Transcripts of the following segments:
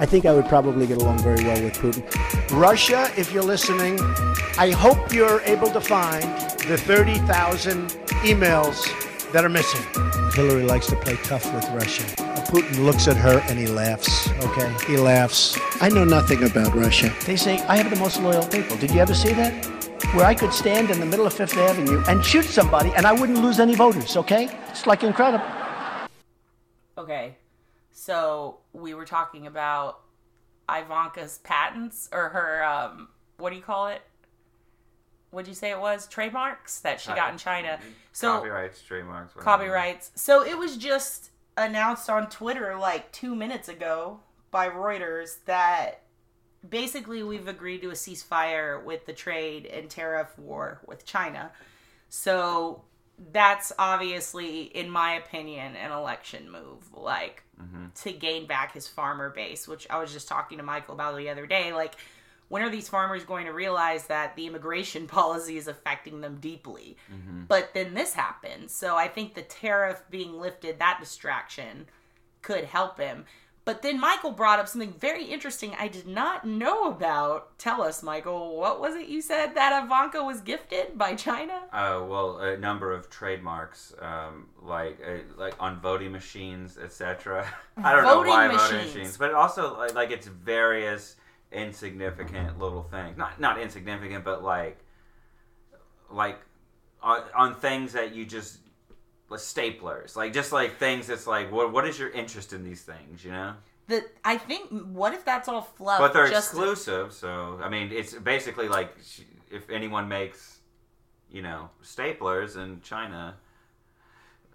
I think I would probably get along very well with Putin. Russia, if you're listening, I hope you're able to find the 30,000 emails that are missing. Hillary likes to play tough with Russia. Putin looks at her and he laughs, okay? He laughs. I know nothing about Russia. They say, I have the most loyal people. Did you ever see that? Where I could stand in the middle of Fifth Avenue and shoot somebody and I wouldn't lose any voters, okay? It's like incredible. Okay. So we were talking about Ivanka's patents or her um what do you call it? What'd you say it was? Trademarks that she got in China. So copyrights, trademarks, whatever. copyrights. So it was just announced on Twitter like two minutes ago by Reuters that basically we've agreed to a ceasefire with the trade and tariff war with China. So that's obviously, in my opinion, an election move, like mm-hmm. to gain back his farmer base, which I was just talking to Michael about the other day. Like, when are these farmers going to realize that the immigration policy is affecting them deeply? Mm-hmm. But then this happens. So I think the tariff being lifted, that distraction could help him. But then Michael brought up something very interesting I did not know about. Tell us, Michael, what was it you said that Ivanka was gifted by China? Uh, well, a number of trademarks, um, like uh, like on voting machines, etc. I don't Voting know why machines. voting machines, but also like, like it's various insignificant little things. Not not insignificant, but like like on, on things that you just like staplers, like just like things that's like what what is your interest in these things, you know? The I think what if that's all fluff? But they're just exclusive, so I mean, it's basically like if anyone makes, you know, staplers in China,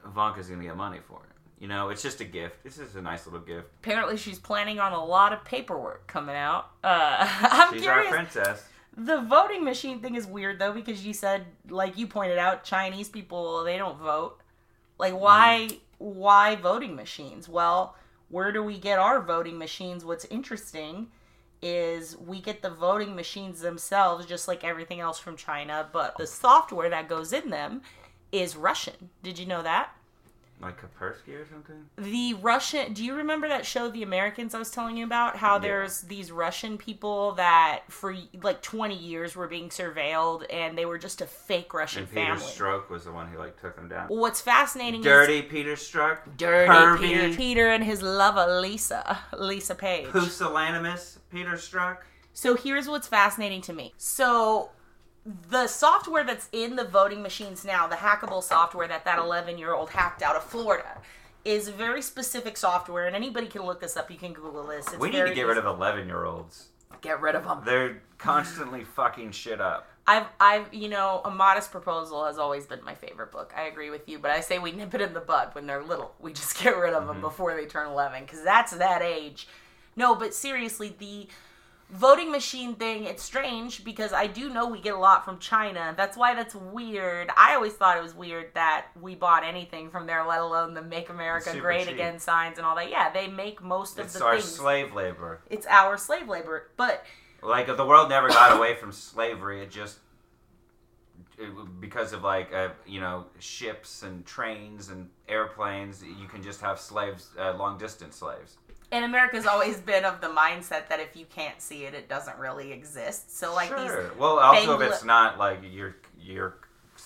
Ivanka's gonna get money for it. You know, it's just a gift. This is a nice little gift. Apparently, she's planning on a lot of paperwork coming out. Uh, I'm She's curious. our princess. The voting machine thing is weird though because you said, like you pointed out, Chinese people they don't vote. Like why? Why voting machines? Well, where do we get our voting machines? What's interesting is we get the voting machines themselves, just like everything else from China, but the software that goes in them is Russian. Did you know that? Like Kaspersky or something? the Russian. Do you remember that show, The Americans? I was telling you about how Yeah. there's these Russian people that for like 20 years were being surveilled, and they were just a fake Russian And Peter family. Strzok was the one who like took them down. Well, What's fascinating Dirty Peter Strzok. dirty Pervy. Peter, Peter and his lover Lisa, Lisa Page. Pusillanimous Peter Strzok. So here's what's fascinating to me. So the software that's in the voting machines now, the hackable software that that 11 year old hacked out of Florida, is very specific software, and anybody can look this up. You can Google this. It's We need to get rid of 11 year olds. get rid of them. They're constantly fucking shit up. I've, I've, you know, a modest proposal has always been my favorite book. I agree with you, but I say we nip it in the bud when they're little. We just get rid of them mm-hmm. before they turn 11 because that's that age. No, but seriously, the voting machine thing, it's strange because I do know we get a lot from China. That's why that's weird. I always thought it was weird that we bought anything from there, let alone the Make America Great cheap. Again signs and all that. Yeah, they make most of the It's the our things. slave labor. it's our slave labor. But Like if the world never got away from slavery, it just it, because of like uh, you know ships and trains and airplanes, you can just have slaves, uh, long distance slaves. And America's always been of the mindset that if you can't see it, it doesn't really exist. So like sure. these, well, also Bangla- if it's not like your your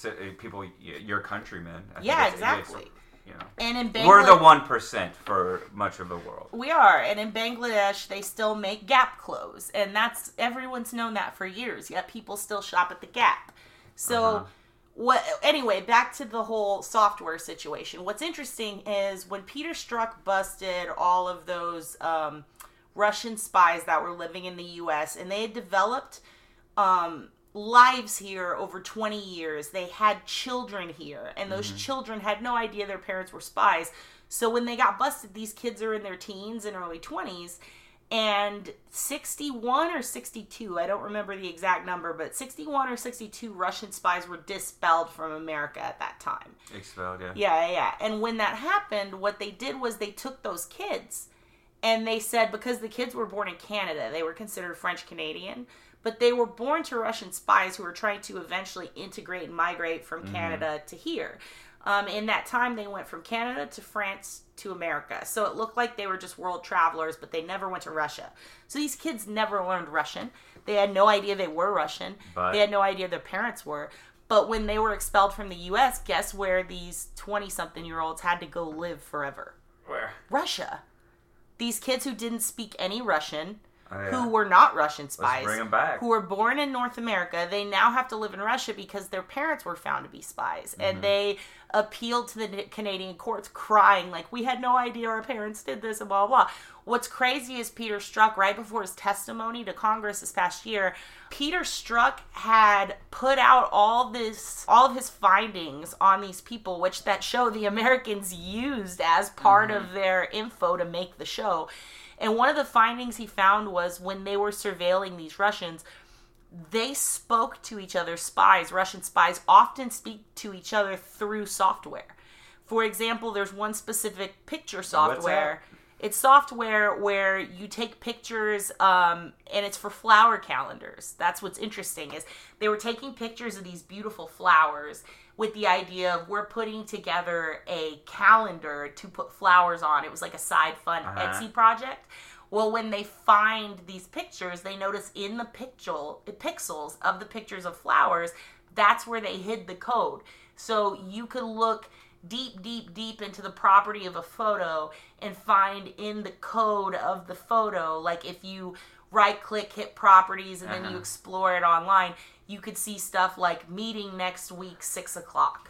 uh, people, your countrymen. I Yeah, it's, exactly. you know, and in Bangladesh, we're the one percent for much of the world. We are, and in Bangladesh, they still make Gap clothes, and that's everyone's known that for years. Yet people still shop at the Gap. So, Uh-huh. What? Anyway, back to the whole software situation. What's interesting is when Peter Strzok busted all of those um, Russian spies that were living in the U.S. and they had developed um, lives here over 20 years. They had children here, and those children had no idea their parents were spies. So when they got busted, these kids are in their teens and early 20s. And 61 or 62, I don't remember the exact number, but 61 or 62 Russian spies were dispelled from America at that time. Expelled, yeah. Yeah, yeah, yeah. And when that happened, what they did was they took those kids and they said because the kids were born in Canada, they were considered French Canadian, but they were born to Russian spies who were trying to eventually integrate and migrate from Canada to here. Um, in that time, they went from Canada to France to America. So it looked like they were just world travelers, but they never went to Russia. So these kids never learned Russian. They had no idea they were Russian. But- they had no idea their parents were. But when they were expelled from the U.S., guess where these 20 something year olds had to go live forever? Where? Russia. These kids who didn't speak any Russian, Oh, yeah. who were not Russian spies, bring 'em back. who were born in North America, they now have to live in Russia because their parents were found to be spies. Mm-hmm. And they appealed to the Canadian courts crying, like, we had no idea our parents did this and blah, blah, blah. What's crazy is Peter Strzok, right before his testimony to Congress this past year, Peter Strzok had put out all this, all of his findings on these people, which that show the Americans used as part of mm-hmm. their info to make the show. And one of the findings he found was when they were surveilling these Russians, they spoke to each other. Spies, Russian spies, often speak to each other through software. For example, there's one specific picture software. It's software where you take pictures, um, and it's for flower calendars. That's what's interesting is they were taking pictures of these beautiful flowers with the idea of we're putting together a calendar to put flowers on. It was like a side fun Uh-huh. Etsy project. Well, when they find these pictures, they notice in the pixel pixels of the pictures of flowers, that's where they hid the code. So you could look deep, deep, deep into the property of a photo and find in the code of the photo, like if you right click, hit properties, and then you Uh-huh. explore it online, you could see stuff like meeting next week, six o'clock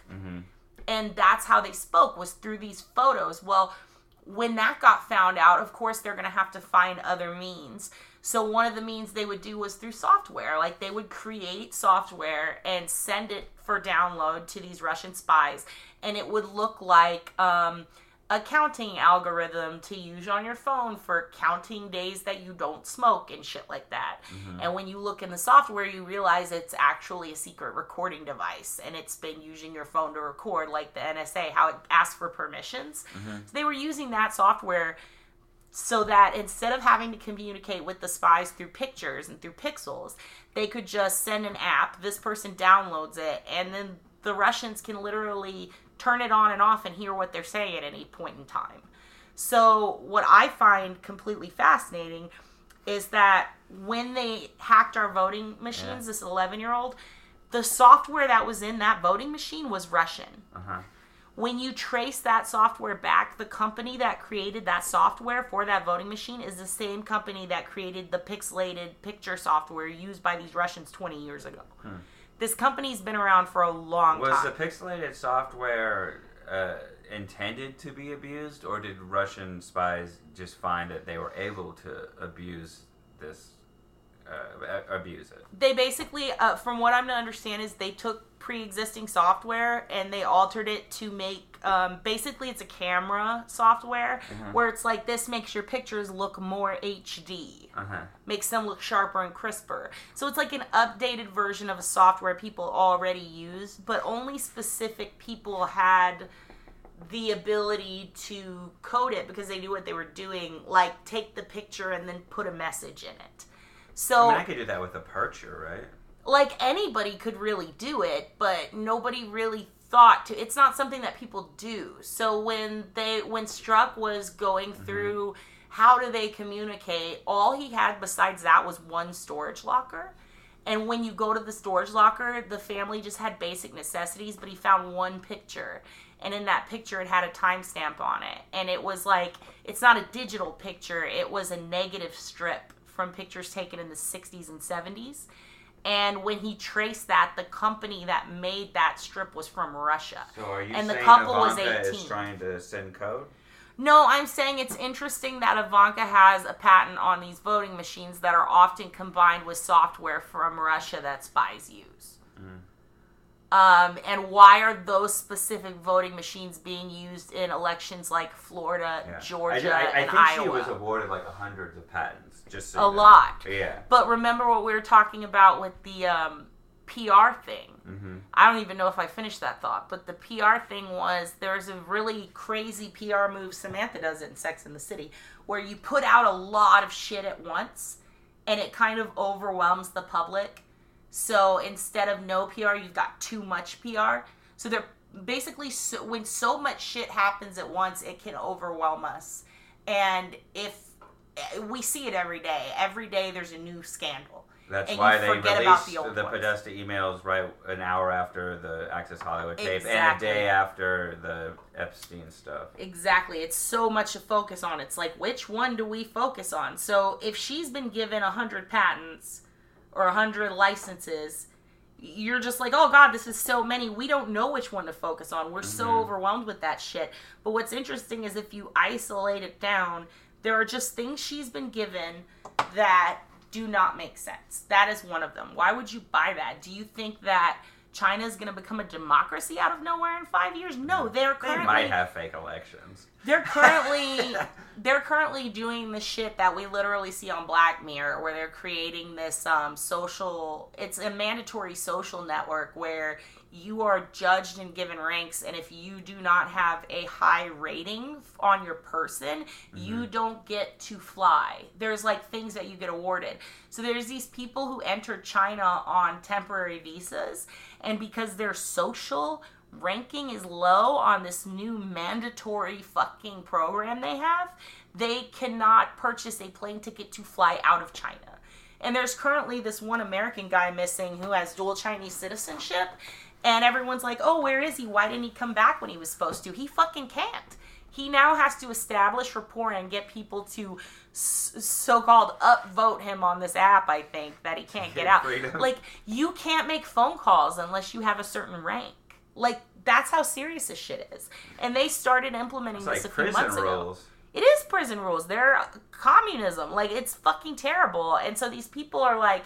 and that's how they spoke was through these photos well when that got found out of course they're going to have to find other means. So one of the means they would do was through software. Like they would create software and send it for download to these russian spies and it would look like um, a counting algorithm to use on your phone for counting days that you don't smoke and shit like that. Mm-hmm. And when you look in the software, you realize it's actually a secret recording device and it's been using your phone to record, like the NSA, how it asks for permissions. Mm-hmm. So they were using that software so that instead of having to communicate with the spies through pictures and through pixels, they could just send an app, this person downloads it, and then the Russians can literally turn it on and off and hear what they're saying at any point in time. So, what I find completely fascinating is that when they hacked our voting machines, Yeah. this 11 year old, the software that was in that voting machine was Russian Uh-huh. when you trace that software back, the company that created that software for that voting machine is the same company that created the pixelated picture software used by these Russians 20 years ago. This company's been around for a long Was time. Was the pixelated software uh, intended to be abused, or did Russian spies just find that they were able to abuse this, uh, abuse it? they basically, uh, from what I'm to understand, is they took pre-existing software and they altered it to make. Um, basically, it's a camera software where it's like this makes your pictures look more HD. Uh huh. makes them look sharper and crisper. So it's like an updated version of a software people already use, but only specific people had the ability to code it because they knew what they were doing, like take the picture and then put a message in it. So I mean, I could do that with a percher, right? like anybody could really do it, but nobody really thought to. It's not something that people do. So when they when Strzok was going mm-hmm. through how do they communicate, all he had besides that was one storage locker. And when you go to the storage locker, the family just had basic necessities, but he found one picture. And in that picture, it had a timestamp on it. And it was like, it's not a digital picture, it was a negative strip from pictures taken in the 60s and 70s. And when he traced that, the company that made that strip was from Russia. So are you and the saying couple was Ivanka 18. is trying to send code? No, I'm saying it's interesting that Ivanka has a patent on these voting machines that are often combined with software from Russia that spies use. Um, and why are those specific voting machines being used in elections like Florida, Yeah. Georgia, I, I, I and think Iowa? she was awarded like hundreds of patents. Just so A lot. Yeah. But remember what we were talking about with the um, PR thing. Mm-hmm. I don't even know if I finished that thought, but the PR thing was there's a really crazy PR move Samantha does it in Sex in the City, where you put out a lot of shit at once and it kind of overwhelms the public. So instead of no PR, you've got too much PR. So they're basically so, when so much shit happens at once, it can overwhelm us. And if we see it every day, every day there's a new scandal. That's and why they released about the the. Podesta emails right an hour after the Access Hollywood tape and a day after the Epstein stuff. Exactly. It's so much to focus on. It's like, which one do we focus on? So if she's been given 100 patents or 100 licenses, you're just like, oh God, this is so many. We don't know which one to focus on. We're so mm-hmm. overwhelmed with that shit. But what's interesting is if you isolate it down, there are just things she's been given that do not make sense. That is one of them. Why would you buy that? Do you think that China is going to become a democracy out of nowhere in five years? No, they're currently They might have fake elections. they're currently they're currently doing the shit that we literally see on Black Mirror, where they're creating this um, social. It's a mandatory social network where you are judged and given ranks, and if you do not have a high rating on your person, you mm-hmm. don't get to fly. There's like things that you get awarded. So there's these people who enter China on temporary visas, and because their social ranking is low on this new mandatory fucking program they have, they cannot purchase a plane ticket to fly out of China. And there's currently this one American guy missing who has dual Chinese citizenship. And everyone's like, oh, where is he? Why didn't he come back when he was supposed to? He fucking can't. He now has to establish rapport and get people to so-called upvote him on this app. I think that he can't get out. Like you can't make phone calls unless you have a certain rank. Like that's how serious this shit is. And they started implementing It's this like a few months ago. It is prison rules. They're communism. Like it's fucking terrible. And so these people are like,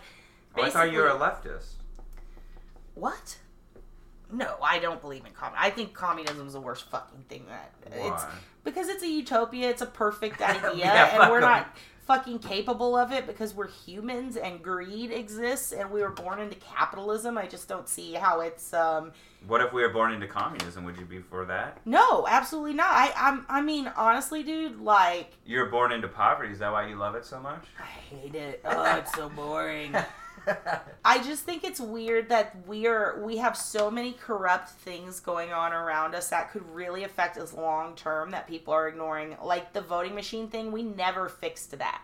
Oh, I thought you were a leftist. what? No, I don't believe in communism. I think communism is the worst fucking thing that it's because it's a utopia. It's a perfect idea, Yeah, and we're not fucking capable of it because we're humans and greed exists, and we were born into capitalism. I just don't see how it's um What if we were born into communism? Would you be for that? no, absolutely not. I I'm, I mean honestly, dude, like You're born into poverty. Is that why you love it so much? I hate it. Oh, it's so boring. I just think it's weird that we're we have so many corrupt things going on around us that could really affect us long term that people are ignoring. Like the voting machine thing, we never fixed that.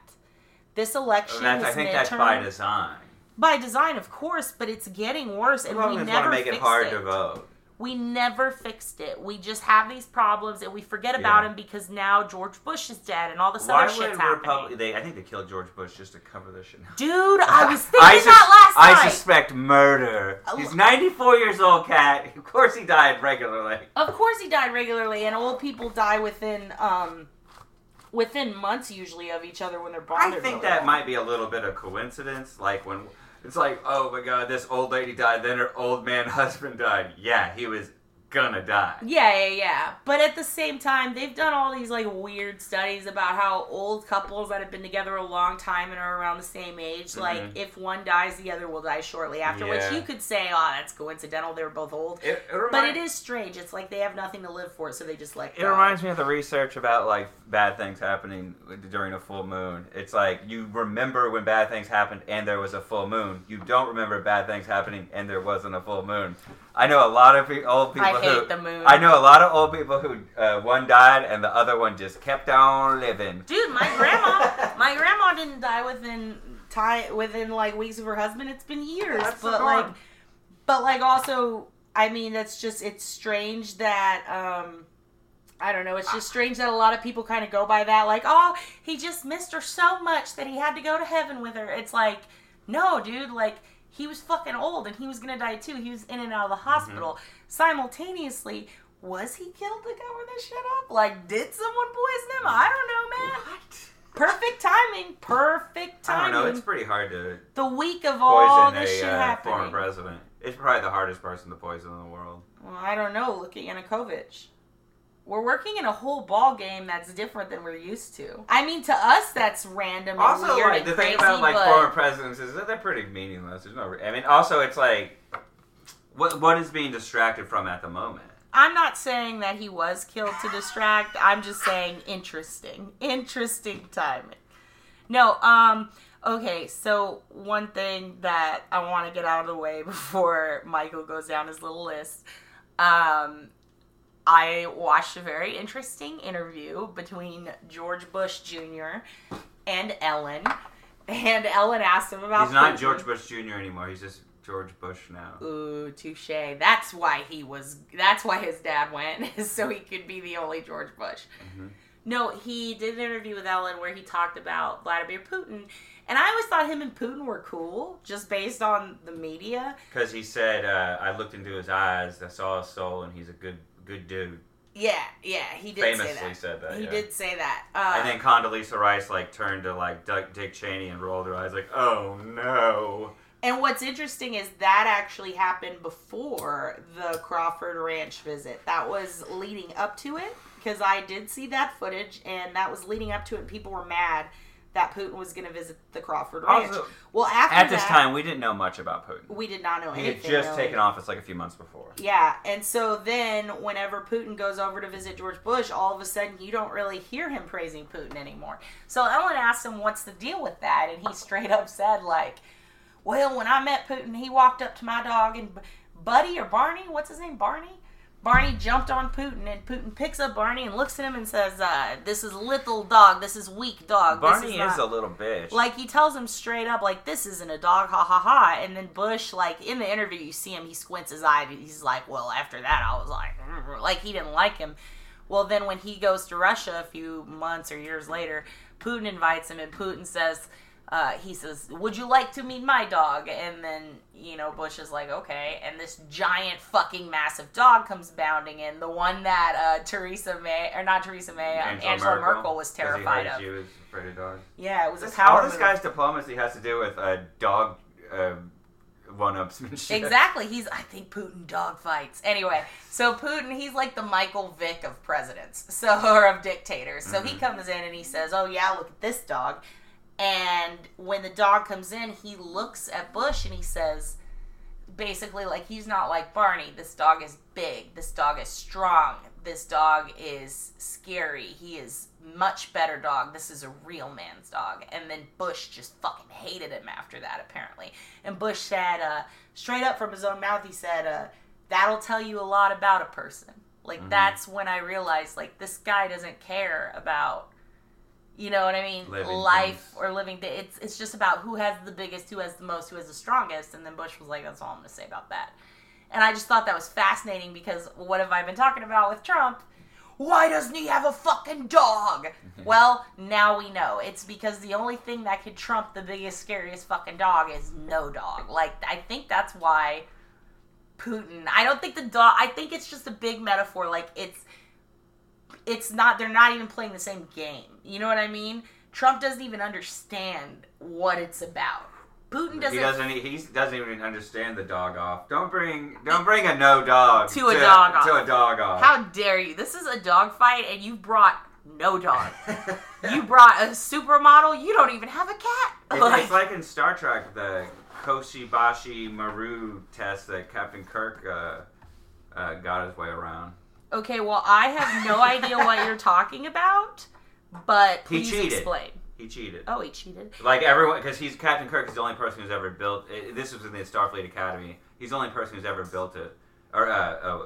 This election, That's, I think that's by design. by design, of course, but it's getting worse, and we never want to make it hard it. to vote. We never fixed it. We just have these problems, and we forget about Yeah. them because now George Bush is dead, and all this Why other shit's happening. Republic? They, I think they killed George Bush just to cover this shit. Dude, I was thinking I sus- that last I night. suspect murder. He's 94 years old, cat. Of course he died regularly. Of course he died regularly, and old people die within um within months usually of each other when they're born. I think really that well. might be a little bit of coincidence. Like when it's like, oh my god, this old lady died, then her old man husband died. Yeah, he was gonna die. Yeah, yeah, yeah. But at the same time, they've done all these like weird studies about how old couples that have been together a long time and are around the same age, like Mhm. if one dies, the other will die shortly after. Which you could say, oh, that's coincidental. They were both old. It, it But it is strange. It's like they have nothing to live for, so they just like. It reminds me of the research about like bad things happening during a full moon. It's like you remember when bad things happened and there was a full moon. You don't remember bad things happening and there wasn't a full moon. I know a lot of pe- old people I who hate the moon. I know a lot of old people who uh, one died and the other one just kept on living. Dude, my grandma, my grandma didn't die within time within like weeks of her husband. It's been years, That's but norm. like, but like also, I mean, that's just it's strange that um, I don't know. It's just strange that a lot of people kind of go by that, like, oh, he just missed her so much that he had to go to heaven with her. It's like, no, dude, like. He was fucking old and he was gonna die too. He was in and out of the hospital. Simultaneously, was he killed to cover this shit up? Like, did someone poison him? I don't know, man. What? Perfect timing. Perfect timing. I don't know. It's pretty hard to the week of all this a shit uh, happening. former president. It's probably the hardest person to poison in the world. Well, I don't know. Look at Yanukovych. We're working in a whole ball game that's different than we're used to. I mean, to us, that's random and Also, weird like the crazy, thing about like but former presidents is that they're pretty meaningless. There's no. re- I mean, also it's like, what what is being distracted from at the moment? I'm not saying that he was killed to distract. I'm just saying interesting, interesting timing. No, um, okay. So one thing that I want to get out of the way before Michael goes down his little list. Um, I watched a very interesting interview between George Bush Jr. and Ellen, and Ellen asked him about. He's not. George Bush Jr. anymore. He's just George Bush now. Ooh, touche. That's why he was. That's why his dad went, so he could be the only George Bush. Mhm. No, he did an interview with Ellen where he talked about Vladimir Putin, and I always thought him and Putin were cool, just based on the media. Because he said, uh, I looked into his eyes, I saw his soul, and he's a good good dude. Yeah, yeah, he did Famously say that. said that. he yeah. did say that. Uh, And then Condoleezza Rice like turned to like Dick Cheney and rolled her eyes like, "Oh no!" And what's interesting is that actually happened before the Crawford Ranch visit. That was leading up to it because I did see that footage, and that was leading up to it. And people were mad that Putin was going to visit the Crawford Ranch. Also, well, after At this time, we didn't know much about Putin. we did not know anything. He had just really. taken office like a few months before. Yeah, and so then whenever Putin goes over to visit George Bush, all of a sudden you don't really hear him praising Putin anymore. So Ellen asked him, "What's the deal with that?" And he straight up said, "Like, well, when I met Putin, he walked up to my dog and Buddy or Barney, what's his name, Barney." Barney jumped on Putin, and Putin picks up Barney and looks at him and says, uh, "This is little dog. This is weak dog. This Barney is, is, a little bitch. like he tells him straight up, like this isn't a dog, ha ha ha. And then Bush, like in the interview, you see him, he squints his eye. and He's like, well, after that, I was like, like he didn't like him. Well, then when he goes to Russia a few months or years later, Putin invites him, and Putin says, uh, he says, "Would you like to meet my dog?" And then you know Bush is like, "Okay." And this giant fucking massive dog comes bounding in, the one that uh, Theresa May or not Theresa May, um, Angela, Merkel, was 'cause he terrified of. She was afraid of dogs. Yeah, it was a This, power all this move. guy's diplomacy has to do with a dog uh, one-upsmanship. Exactly. He's I think Putin dog fights. Anyway, so Putin, he's like the Michael Vick of presidents. So or of dictators. So he comes in and he says, "Oh yeah, look at this dog." And when the dog comes in, he looks at Bush and he says basically like he's not like Barney. This dog is big. This dog is strong. This dog is scary. He is much better dog. This is a real man's dog. And then Bush just fucking hated him after that, apparently. And Bush said, uh, straight up from his own mouth, he said, uh, that'll tell you a lot about a person. Like, that's when I realized, like, this guy doesn't care about, you know what I mean, Living life things. or living. Th- it's, it's just about who has the biggest, who has the most, who has the strongest. And then Bush was like, that's all I'm going to say about that. And I just thought that was fascinating because what have I been talking about with Trump? Why doesn't he have a fucking dog? well, now we know. It's because the only thing that could trump the biggest, scariest fucking dog is no dog. Like, I think that's why Putin. I don't think the dog. I think it's just a big metaphor. Like, it's. It's not. They're not even playing the same game. You know what I mean? Trump doesn't even understand what it's about. Putin doesn't. He doesn't. He doesn't even understand the dog off. Don't bring. Don't bring a no dog To a dog off. To a dog off. How dare you? This is a dog fight, and you brought no dog. you brought a supermodel. You don't even have a cat. It's, Like- it's like in Star Trek, the Kobayashi Maru test that Captain Kirk uh, uh, got his way around. Okay, well, I have no idea what you're talking about, but He cheated. explain. He cheated. Oh, he cheated. Like everyone, because he's Captain Kirk is the only person who's ever built. eh, This was in the Starfleet Academy. He's the only person who's ever built it or uh,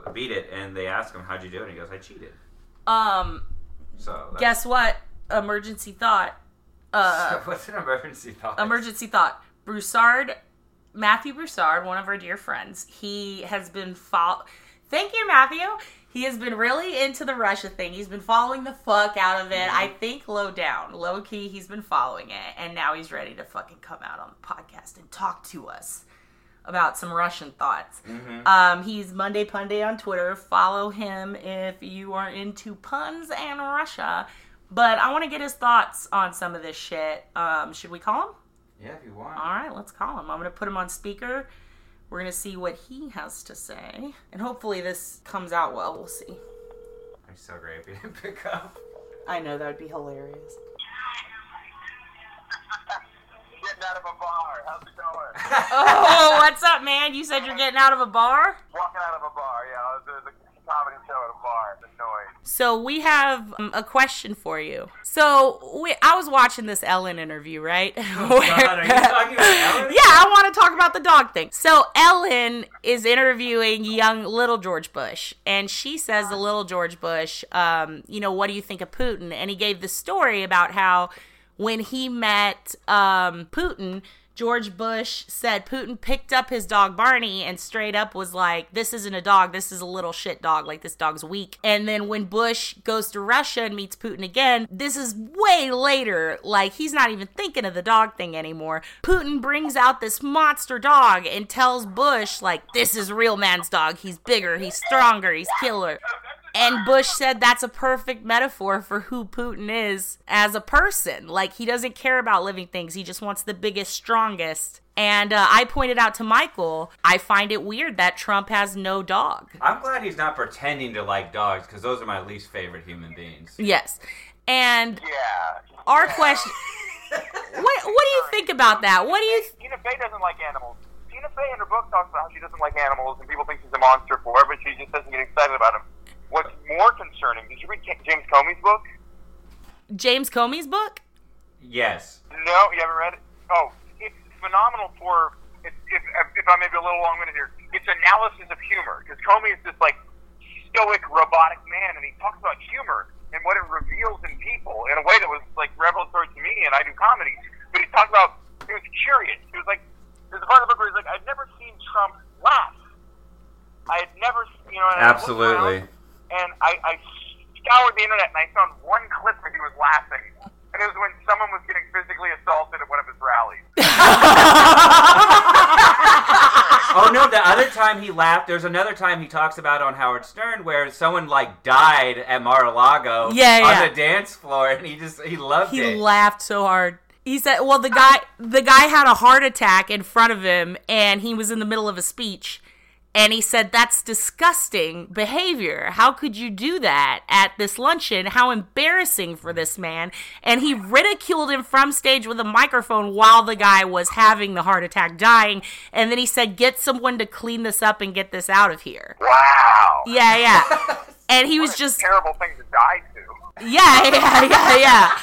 uh, beat it. And they ask him, "How'd you do it?" And he goes, "I cheated." Um, So guess what? Emergency thought. Uh, what's an emergency thought? emergency thought. Broussard, Matthew Broussard, one of our dear friends, he has been follow. Thank you, Matthew. He has been really into the Russia thing. He's been following the fuck out of it. I think low down, low key, he's been following it, and now he's ready to fucking come out on the podcast and talk to us about some Russian thoughts. Um, he's Monday Punday on Twitter. Follow him if you are into puns and Russia. But I want to get his thoughts on some of this shit. Um, should we call him? Yeah, if you want. All right, let's call him. I'm going to put him on speaker. We're going to see what he has to say. And hopefully this comes out well. We'll see. I'm so great if you didn't pick up. I know that would be hilarious. Getting out of a bar. How's it going? Oh, what's up, man? You said you're getting out of a bar? Walking out of a bar. Yeah, I was doing a comedy show at a bar. The noise. So we have um, a question for you. So we, I was watching this Ellen interview, right? Oh, God, are you talking about Ellen? Yeah, I want to talk about the dog thing. So Ellen is interviewing young little George Bush, and she says to little George Bush, um, you know, what do you think of Putin? And he gave the story about how when he met um, Putin. George Bush said Putin picked up his dog Barney and straight up was like, This isn't a dog, this is a little shit dog. Like, this dog's weak. And then when Bush goes to Russia and meets Putin again, this is way later. Like, he's not even thinking of the dog thing anymore. Putin brings out this monster dog and tells Bush, like, This is real man's dog. He's bigger, he's stronger, he's killer. And Bush said that's a perfect metaphor for who Putin is as a person. Like, he doesn't care about living things, he just wants the biggest, strongest. And uh, I pointed out to Michael, I find it weird that Trump has no dog. I'm glad he's not pretending to like dogs because those are my least favorite human beings. Yes. And Yeah. our question what, what do you think about that? What do you. Tina Fey doesn't like animals. Tina Fey in her book talks about how she doesn't like animals and people think she's a monster for it, but she just doesn't get excited about them. What's more concerning, did you read James Comey's book? James Comey's book? Yes. No, you haven't read it? Oh, it's phenomenal for, if, if, if I may be a little long-winded here, it's analysis of humor. Because Comey is this, like, stoic, robotic man, and he talks about humor and what it reveals in people in a way that was, like, revelatory to me, and I do comedy. But he talked about, he was curious. He was like, there's a part of the book where he's like, I've never seen Trump laugh. I had never, you know, and I Absolutely. Around, and I, I scoured the internet and I found one clip where he was laughing. And it was when someone was getting physically assaulted at one of his rallies. Oh no, the other time he laughed, there's another time he talks about on Howard Stern where someone like died at Mar-a-Lago Yeah, on the dance floor and he just he loved He it. He laughed so hard. He said, "Well, the guy, the guy had a heart attack in front of him, and he was in the middle of a speech, and he said that's disgusting behavior. How could you do that at this luncheon? How embarrassing for this man!" And he ridiculed him from stage with a microphone while the guy was having the heart attack, dying. And then he said, "Get someone to clean this up and get this out of here." Wow. Yeah, yeah. And he was just terrible thing to die to. yeah, yeah, yeah, yeah.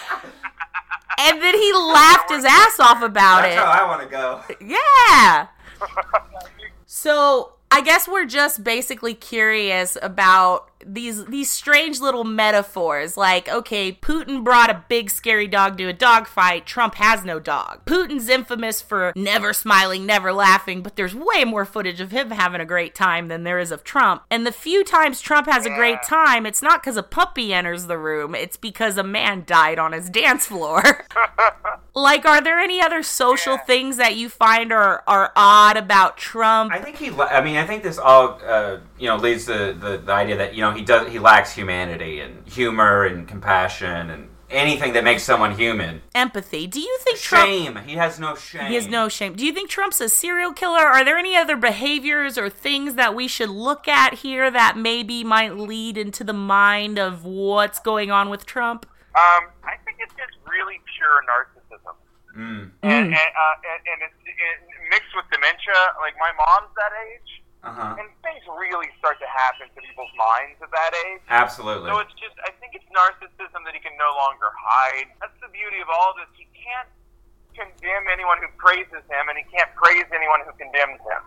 And then he laughed his ass off about That's it. how I want to go. Yeah. So I guess we're just basically curious about these these strange little metaphors. Like, okay, Putin brought a big scary dog to a dog fight. Trump has no dog. Putin's infamous for never smiling, never laughing, but there's way more footage of him having a great time than there is of Trump. And the few times Trump has a great time, it's not because a puppy enters the room, it's because a man died on his dance floor. like, are there any other social Yeah. things that you find are, are odd about Trump? I think he. I mean, I think this all uh, you know leads to the, the idea that you know he does he lacks humanity and humor and compassion and anything that makes someone human. Empathy. Do you think Trump Shame. He has no shame. He has no shame. Do you think Trump's a serial killer? Are there any other behaviors or things that we should look at here that maybe might lead into the mind of what's going on with Trump? Um, I think it's just really pure narcissism. Mm. And, and, uh, and, and it's it, mixed with dementia. Like, my mom's that age, Uh huh. and things really start to happen to people's minds at that age. Absolutely. So it's just, I think it's narcissism that he can no longer hide. That's the beauty of all this. He can't condemn anyone who praises him, and he can't praise anyone who condemns him.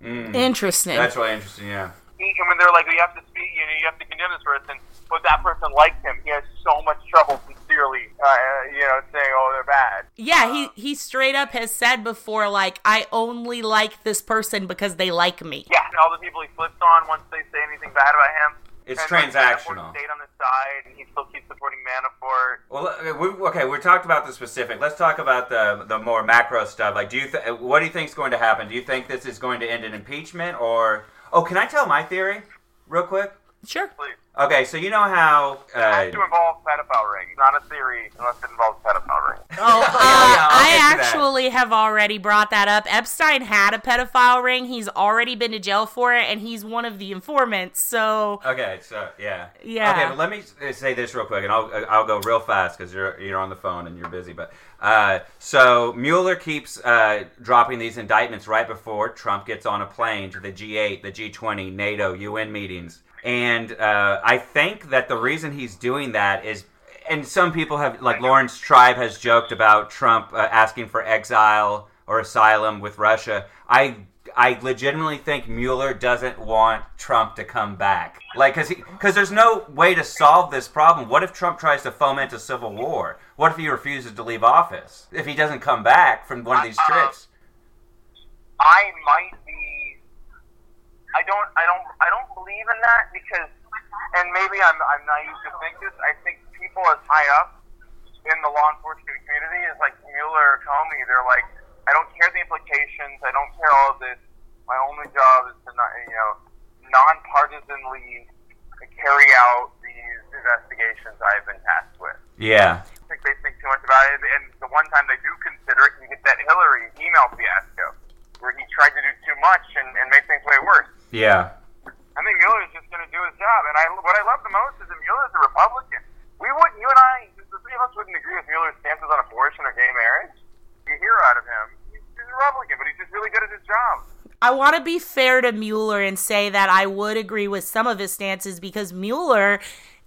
Mm. Interesting. That's really interesting. Yeah. He, and when they're like, you have to speak, you know, you have to condemn this person, but that person likes him. He has so much trouble sincerely, uh, you know, saying, oh, they're bad. yeah, he he straight up has said before like I only like this person because they like me. Yeah, and all the people he flips on once they say anything bad about him. It's And, transactional. Manafort stayed on the side, and he still keeps supporting Manafort. Well, uh, we, okay, we talked about the specific. Let's talk about the the more macro stuff. Like, do you th- what do you think is going to happen? Do you think this is going to end in impeachment or? Oh, can I tell my theory, real quick? Sure. Please. Okay, so you know how? It has Uh, to involve pedophile ring. It's not a theory unless it involves pedophile ring. Oh, uh, yeah, I'll I get that. actually have already brought that up. Epstein had a pedophile ring. He's already been to jail for it, and he's one of the informants. So okay, so yeah, Yeah. Okay, but let me say this real quick, and I'll I'll go real fast because you're you're on the phone and you're busy. But uh, so Mueller keeps uh, dropping these indictments right before Trump gets on a plane to the G8, the G20, NATO, UN meetings. And uh, I think that the reason he's doing that is, and some people have, like Laurence Tribe has joked about Trump uh, asking for exile or asylum with Russia. I I legitimately think Mueller doesn't want Trump to come back. Like, cause because there's no way to solve this problem. What if Trump tries to foment a civil war? What if he refuses to leave office? If he doesn't come back from one of these trips? I might be. I don't. I don't. I don't believe in that because, and maybe I'm. I'm naive to think this. I think people as high up in the law enforcement community is like Mueller or Comey. They're like, I don't care the implications. I don't care all of this. My only job is to not, you know, nonpartisanly carry out these investigations I've been tasked with. Yeah. I think they think too much about it. And the one time they do consider it, you get that Hillary email fiasco where he tried to do too much and, and make things way worse. Yeah. I think Mueller's just going to do his job. And I, what I love the most is that Mueller's a Republican. We wouldn't, you and I, the three of us wouldn't agree with Mueller's stances on abortion or gay marriage. You hear out of him. He's, he's a Republican, but he's just really good at his job. I want to be fair to Mueller and say that I would agree with some of his stances because Mueller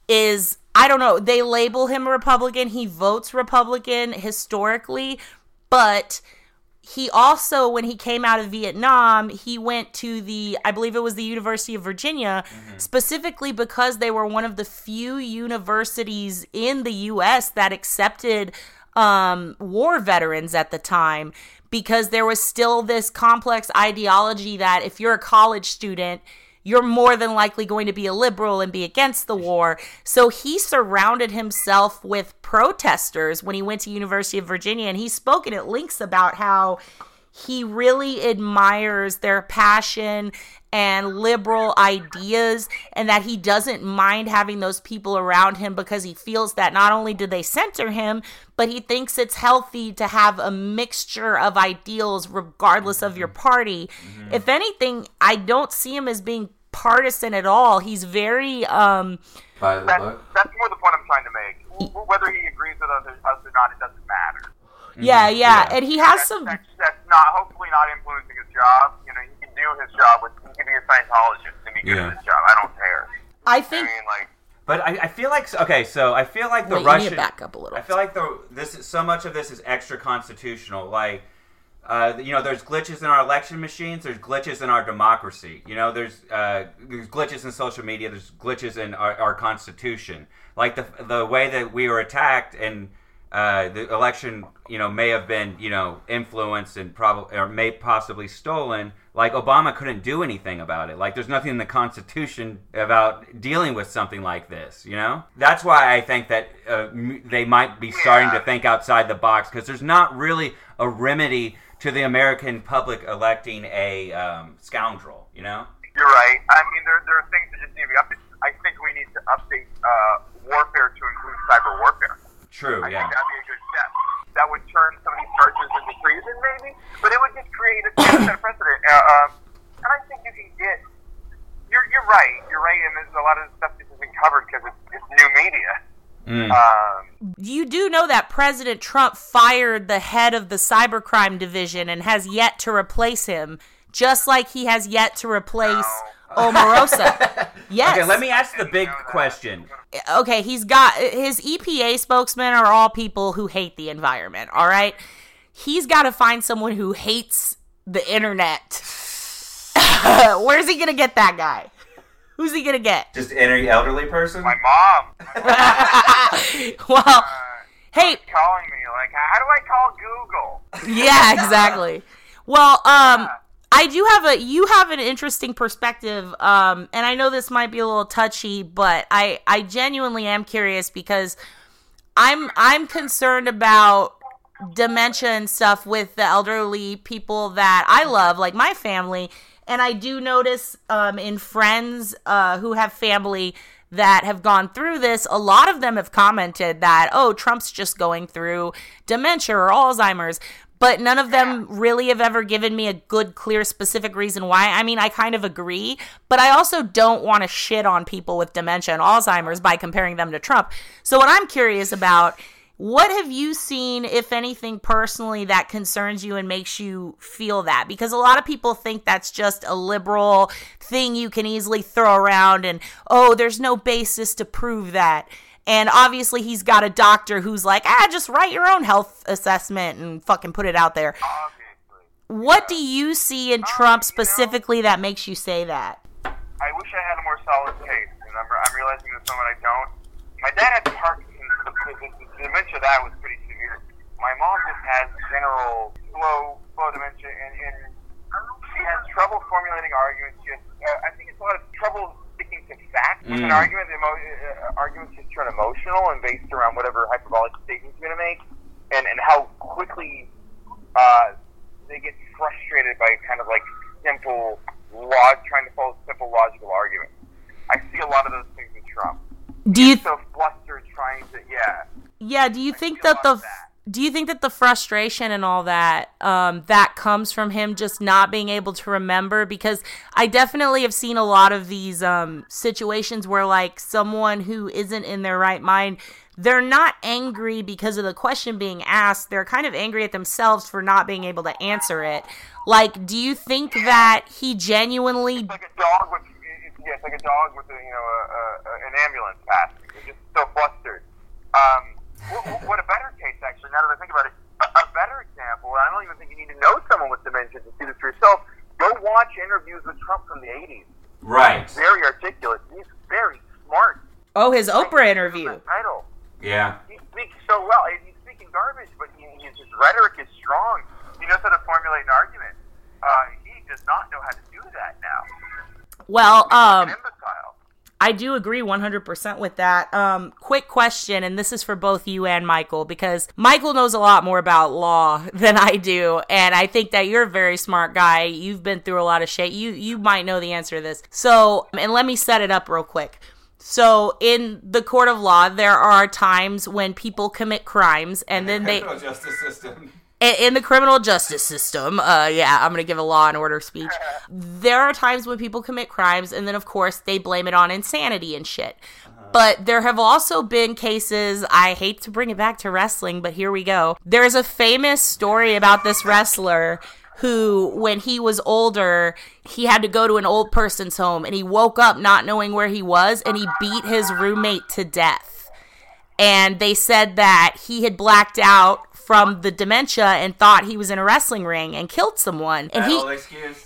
is I don't know, they label him a Republican, he votes Republican historically, but he also when he came out of Vietnam, he went to the I believe it was the University of Virginia specifically because they were one of the few universities in the US that accepted um, war veterans at the time because there was still this complex ideology that if you're a college student, you're more than likely going to be a liberal and be against the war. So he surrounded himself with protesters when he went to University of Virginia and he's spoken at links about how he really admires their passion and liberal ideas and that he doesn't mind having those people around him because he feels that not only do they center him but he thinks it's healthy to have a mixture of ideals regardless of your party if anything i don't see him as being partisan at all he's very um By the That's, that's more the point I'm trying to make. Whether he agrees with us, us or not, it doesn't matter. yeah, yeah Yeah. and he has that's, some That's, that's not hopefully not influencing his job. You know, he can do his job with. He can be a Scientologist and be good Yeah. at his job. I don't care. i I think mean, like, But I, I feel like okay, so I feel like the Wait, you Russian. need to back up a little. I feel like the this is so much of this is extra constitutional. Like, uh, you know, there's glitches in our election machines. There's glitches in our democracy. You know, there's uh, there's glitches in social media. There's glitches in our, our constitution. Like the the way that we were attacked and. Uh, the election, you know, may have been, you know, influenced and probably or may possibly stolen. Like Obama couldn't do anything about it. Like there's nothing in the Constitution about dealing with something like this. You know, that's why I think that uh, m- they might be starting to think outside the box because there's not really a remedy to the American public electing a um, scoundrel. You know? you're right. I mean, there, there are things that just need to be updated. I think we need to update uh, warfare to include cyber warfare. True. I Yeah. think that'd be a good step. That would turn some of these charges into treason, maybe, but it would just create a set of precedent. Uh, um, and I think you can get. You're, you're right. You're right, and there's a lot of stuff that isn't covered because it's, it's new media. Mm. Um, you do know that President Trump fired the head of the cybercrime division and has yet to replace him, just like he has yet to replace Omarosa. yes. Okay. Let me ask the big question. okay, he's got his EPA spokesmen are all people who hate the environment, all right? He's got to find someone who hates the internet. Where's he going to get that guy? Who's he going to get? Just any elderly person. my mom well, hey, calling me like, how do I call Google? yeah, exactly. Well, um, I do have a you have an interesting perspective, um, and I know this might be a little touchy, but I I genuinely am curious because I'm I'm concerned about dementia and stuff with the elderly people that I love, like my family, and I do notice um, in friends uh, who have family that have gone through this, a lot of them have commented that, oh, Trump's just going through dementia or Alzheimer's. But none of them really have ever given me a good, clear, specific reason why. I mean, I kind of agree, but I also don't want to shit on people with dementia and Alzheimer's by comparing them to Trump. So, what I'm curious about What have you seen, if anything, personally that concerns you and makes you feel that? Because a lot of people think that's just a liberal thing you can easily throw around and, oh, there's no basis to prove that. And obviously, he's got a doctor who's like, ah, just write your own health assessment and fucking put it out there. Obviously. What do you see in Trump you know- specifically that makes you say that? I wish I had a more solid case, and I'm, I'm realizing this moment I don't. My dad had Parkinson's. The, the dementia that was pretty severe. My mom just has general slow, slow dementia, and, and she has trouble formulating arguments. She has, uh, I think it's a lot of trouble sticking to facts with an Mm. argument. The emo- uh, arguments just turn emotional and based around whatever hyperbolic statements you're going to make, and, and how quickly uh, they get frustrated by kind of like simple log, trying to follow simple logical arguments. I see a lot of those things in Trump. Do you So flustered trying to, yeah. Yeah, do you think that the that. Do you think that the frustration and all that um that comes from him just not being able to remember because I definitely have seen a lot of these um situations where like someone who isn't in their right mind they're not angry because of the question being asked. They're kind of angry at themselves for not being able to answer it. Like, do you think that he genuinely It's like a dog with, yeah, it's like a dog with a, you know, a, a, an ambulance passing. They're just so flustered. Um, what, what a better case, actually, now that I think about it, a, a better example, I don't even think you need to know someone with dementia to see this for yourself. Go watch interviews with Trump from the 80s. Right. Very articulate. He's very smart. Oh, his Oprah interview. Title. Yeah. He speaks so well. He's speaking garbage, but he, his, his rhetoric is strong. He knows how to formulate an argument. Uh, he does not know how to do that now. Well, um An imbecile. I do agree 100% with that. Um, quick question, and this is for both you and Michael, because Michael knows a lot more about law than I do, and I think that you're a very smart guy. You've been through a lot of shit. You you might know the answer to this. So, and let me set it up real quick. So, in the court of law, there are times when people commit crimes, and then they justice system. In, the criminal justice system, uh, yeah, I'm gonna give a law and order speech. There are times when people commit crimes, and then of course they blame it on insanity and shit. But there have also been cases, I hate to bring it back to wrestling, but here we go. There's a famous story about this wrestler who, when he was older, he had to go to an old person's home and he woke up not knowing where he was and he beat his roommate to death and they said that he had blacked out from the dementia and thought he was in a wrestling ring and killed someone. And That he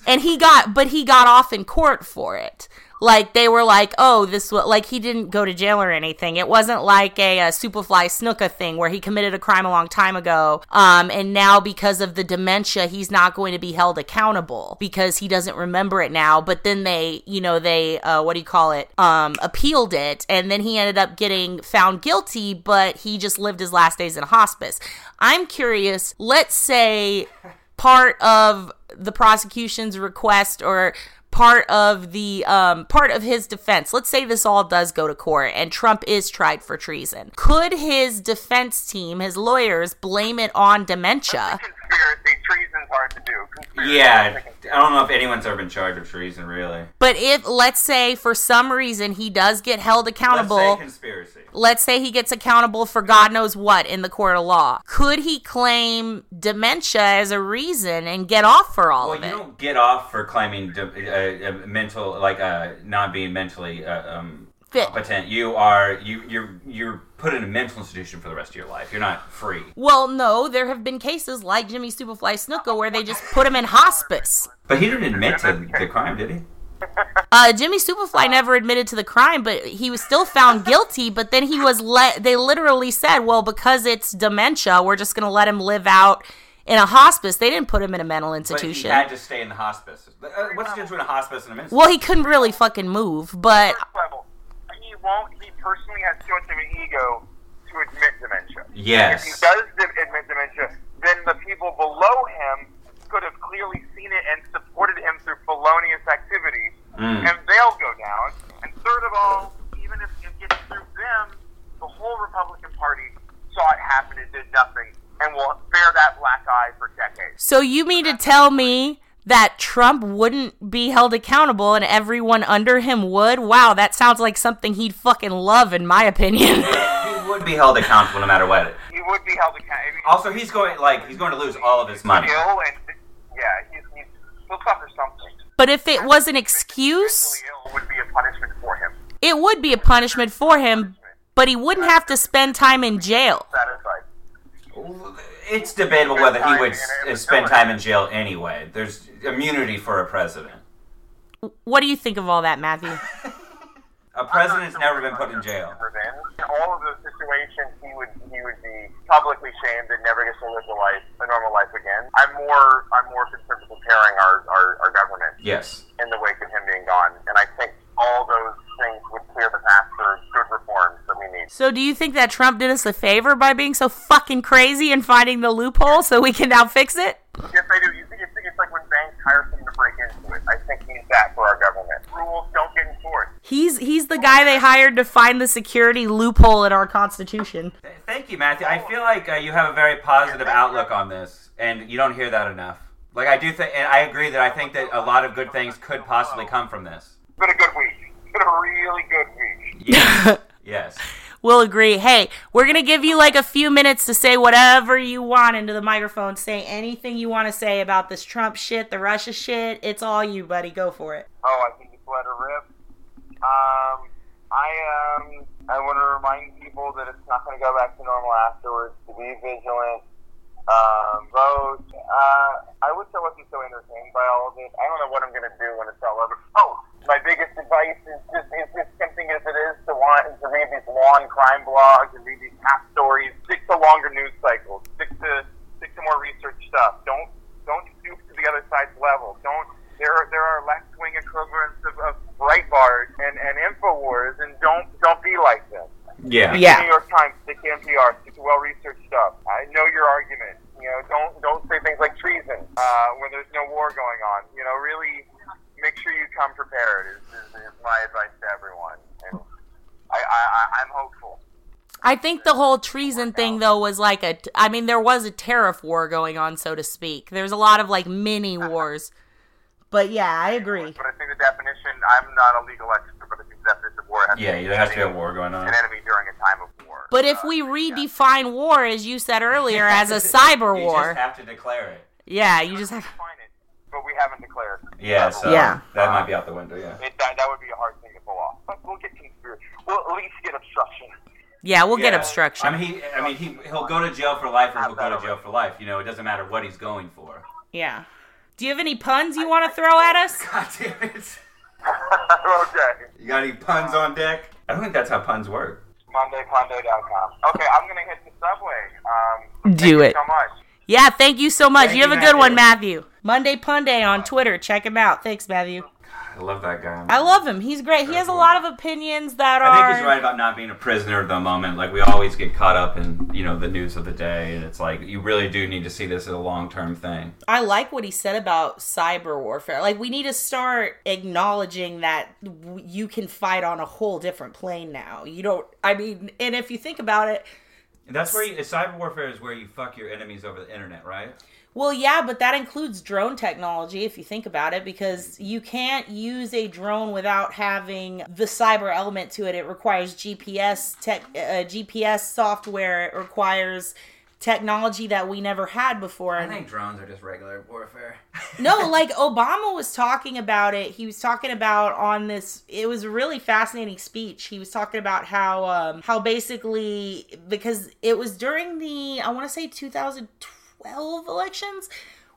and he got but he got off in court for it like they were like oh this was like he didn't go to jail or anything. It wasn't like a, a superfly Snuka thing where he committed a crime a long time ago um and now because of the dementia he's not going to be held accountable because he doesn't remember it now. But then they you know they uh what do you call it um appealed it and then he ended up getting found guilty but he just lived his last days in hospice. I'm curious let's say part of the prosecution's request or part of the um, part of his defense. Let's say this all does go to court and trump is tried for treason. Could his defense team his lawyers blame it on dementia Conspiracy. Treason's hard to do. Conspiracy. Yeah. I don't know if anyone's ever been charged with treason, really. but if let's say for some reason he does get held accountable Let's say conspiracy. let's say he gets accountable for God knows what in the court of law. Could he claim dementia as a reason and get off for all Well, of you don't get off for claiming de- uh, uh, mental, like uh, not being mentally uh, um, Fit. competent. You are you you're you're put in a mental institution for the rest of your life. You're not free. Well, no, there have been cases like Jimmy Superfly Snuka where they just put him in hospice. But he didn't admit to the crime, did he? Uh, Jimmy Superfly never admitted to the crime, but he was still found guilty. But then he was let. They literally said, "Well, because it's dementia, we're just going to let him live out in a hospice." They didn't put him in a mental But institution. he had to stay in the hospice. Uh, What's the difference between a hospice and a mental? well, he couldn't really fucking move, but First level. He won't. He personally has too much of an ego to admit dementia. Yes. If he does admit dementia, then the people below him could have clearly seen it and supported him through felonious activities, Mm. and they'll go down. And third of all, even if it gets through them, the whole Republican Party saw it happen and did nothing, and will bear that black eye for decades. So you mean to tell me that Trump wouldn't be held accountable and everyone under him would? Wow, that sounds like something he'd fucking love in my opinion. He would be held accountable no matter what. He would be held accountable. Also, he's going like he's going to lose all of his money. Ill and yeah, he's, he's he'll suffer something. But if it was an excuse, Mentally ill would be a punishment for him. it would be a punishment for him, but he wouldn't have to spend time in jail. Satisfied. It's debatable whether he would s- spend time in jail anyway. There's immunity for a president. What do you think of all that, Matthew? A president's never been put in jail. In all of those situations, he would he would be publicly shamed and never gets to live a life, a normal life again. I'm more I'm more concerned with repairing our, our, our government Yes. in the wake of him being gone, and I think all those things would clear the path for good reforms that we need. So, do you think that Trump did us a favor by being so fucking crazy and finding the loophole so we can now fix it? Yes, I do. You think it's, it's like when banks hire someone to break into it. I think he's that for our government. Rules don't get enforced. He's he's the guy they hired to find the security loophole in our constitution. Thank you, Matthew. I feel like uh, you have a very positive outlook on this, and you don't hear that enough. Like I do think, and I agree that I think that a lot of good things could possibly come from this. It's been a good week. It's been a really good week. Yes. yes. We'll agree. Hey, we're gonna give you like a few minutes to say whatever you want into the microphone. Say anything you want to say about this Trump shit, the Russia shit. It's all you, buddy. Go for it. Oh, I think just let her rip. Um, I um, I want to remind people that it's not going to go back to normal afterwards. To be vigilant. Um, vote. Uh, I wish I wasn't so entertained by all of this. I don't know what I'm going to do when it's all over. Oh, my biggest advice is just is as tempting as it is to want to read these long crime blogs and read these half stories. Stick to longer news cycles. Stick to stick to more research stuff. Don't don't stoop to the other side's level. Don't there are, there are left wing equivalents of, of Breitbart and and Infowars, and don't don't be like them. Yeah. Yeah. New York Times, stick to NPR, stick to well researched stuff. I know your argument. You know, don't don't say things like treason uh, when there's no war going on. You know, really make sure you come prepared. Is, is, is my advice to everyone. And I, I, I I'm hopeful. I think the whole treason thing though was like a I mean there was a tariff war going on so to speak. There's a lot of like mini wars. But yeah, I agree. But I think the definition. I'm not a legal expert, but I think the definition of war has Yeah, to be there has to be a war going on. An enemy during a time of war. But if Uh, we yeah. redefine war as you said earlier as a cyber You war. just have to declare it. Yeah, you just have to define it, but we haven't declared. Yeah, so. Yeah. that might be out the window, yeah. It, that, that would be a hard thing to pull off. But we'll get conspiracy. We'll at least get obstruction. Yeah, we'll get obstruction. I mean, he, I mean, he, he'll go to jail for life or he'll go to jail for life. You know, it doesn't matter what he's going for. yeah. Do you have any puns you want to throw at us? God damn it. okay. You got any puns on deck? I don't think that's how puns work. MondayPunday.com. Okay, I'm gonna hit the subway. Um, Do thank you it. so much. Yeah, thank you so much. Thank you have you, a good one, Matthew. Matthew. Monday Punday on Twitter. Check him out. Thanks, Matthew. I love that guy. I love him. He's great. He has a lot of opinions that I are. I think he's right about not being a prisoner of the moment. Like we always get caught up in, you know, the news of the day, and it's like you really do need to see this as a long term thing. I like what he said about cyber warfare. Like we need to start acknowledging that you can fight on a whole different plane now. You don't. I mean, and if you think about it, And that's where you, cyber warfare is where you fuck your enemies over the internet, right? Well, yeah, but that includes drone technology if you think about it, because you can't use a drone without having the cyber element to it. It requires GPS tech, uh, GPS software. It requires technology that we never had before. I think drones are just regular warfare. no, like Obama was talking about it. He was talking about on this. It was a really fascinating speech. He was talking about how um, how basically because it was during the I want to say 2012 elections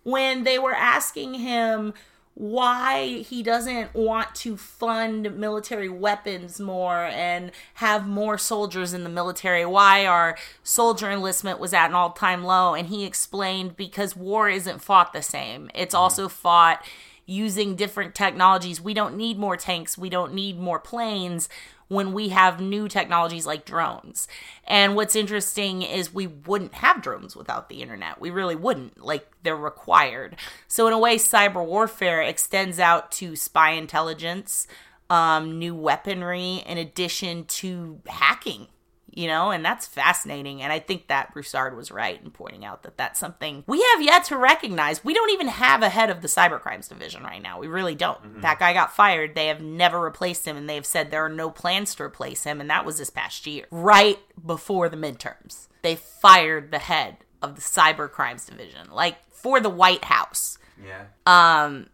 when they were asking him why he doesn't want to fund military weapons more and have more soldiers in the military. Why our soldier enlistment was at an all-time low. And he explained because war isn't fought the same. It's mm-hmm. also fought using different technologies. We don't need more tanks. We don't need more planes when we have new technologies like drones. And what's interesting is we wouldn't have drones without the internet. We really wouldn't. Like they're required. So in a way, cyber warfare extends out to spy intelligence, um, new weaponry, in addition to hacking. You know, and that's fascinating. And I think that Broussard was right in pointing out that that's something we have yet to recognize. We don't even have a head of the cybercrimes division right now. We really don't. That guy got fired. They have never replaced him, and they have said there are no plans to replace him. And that was this past year, right before the midterms. They fired the head of the cybercrimes division, like for the White House. Yeah. Um,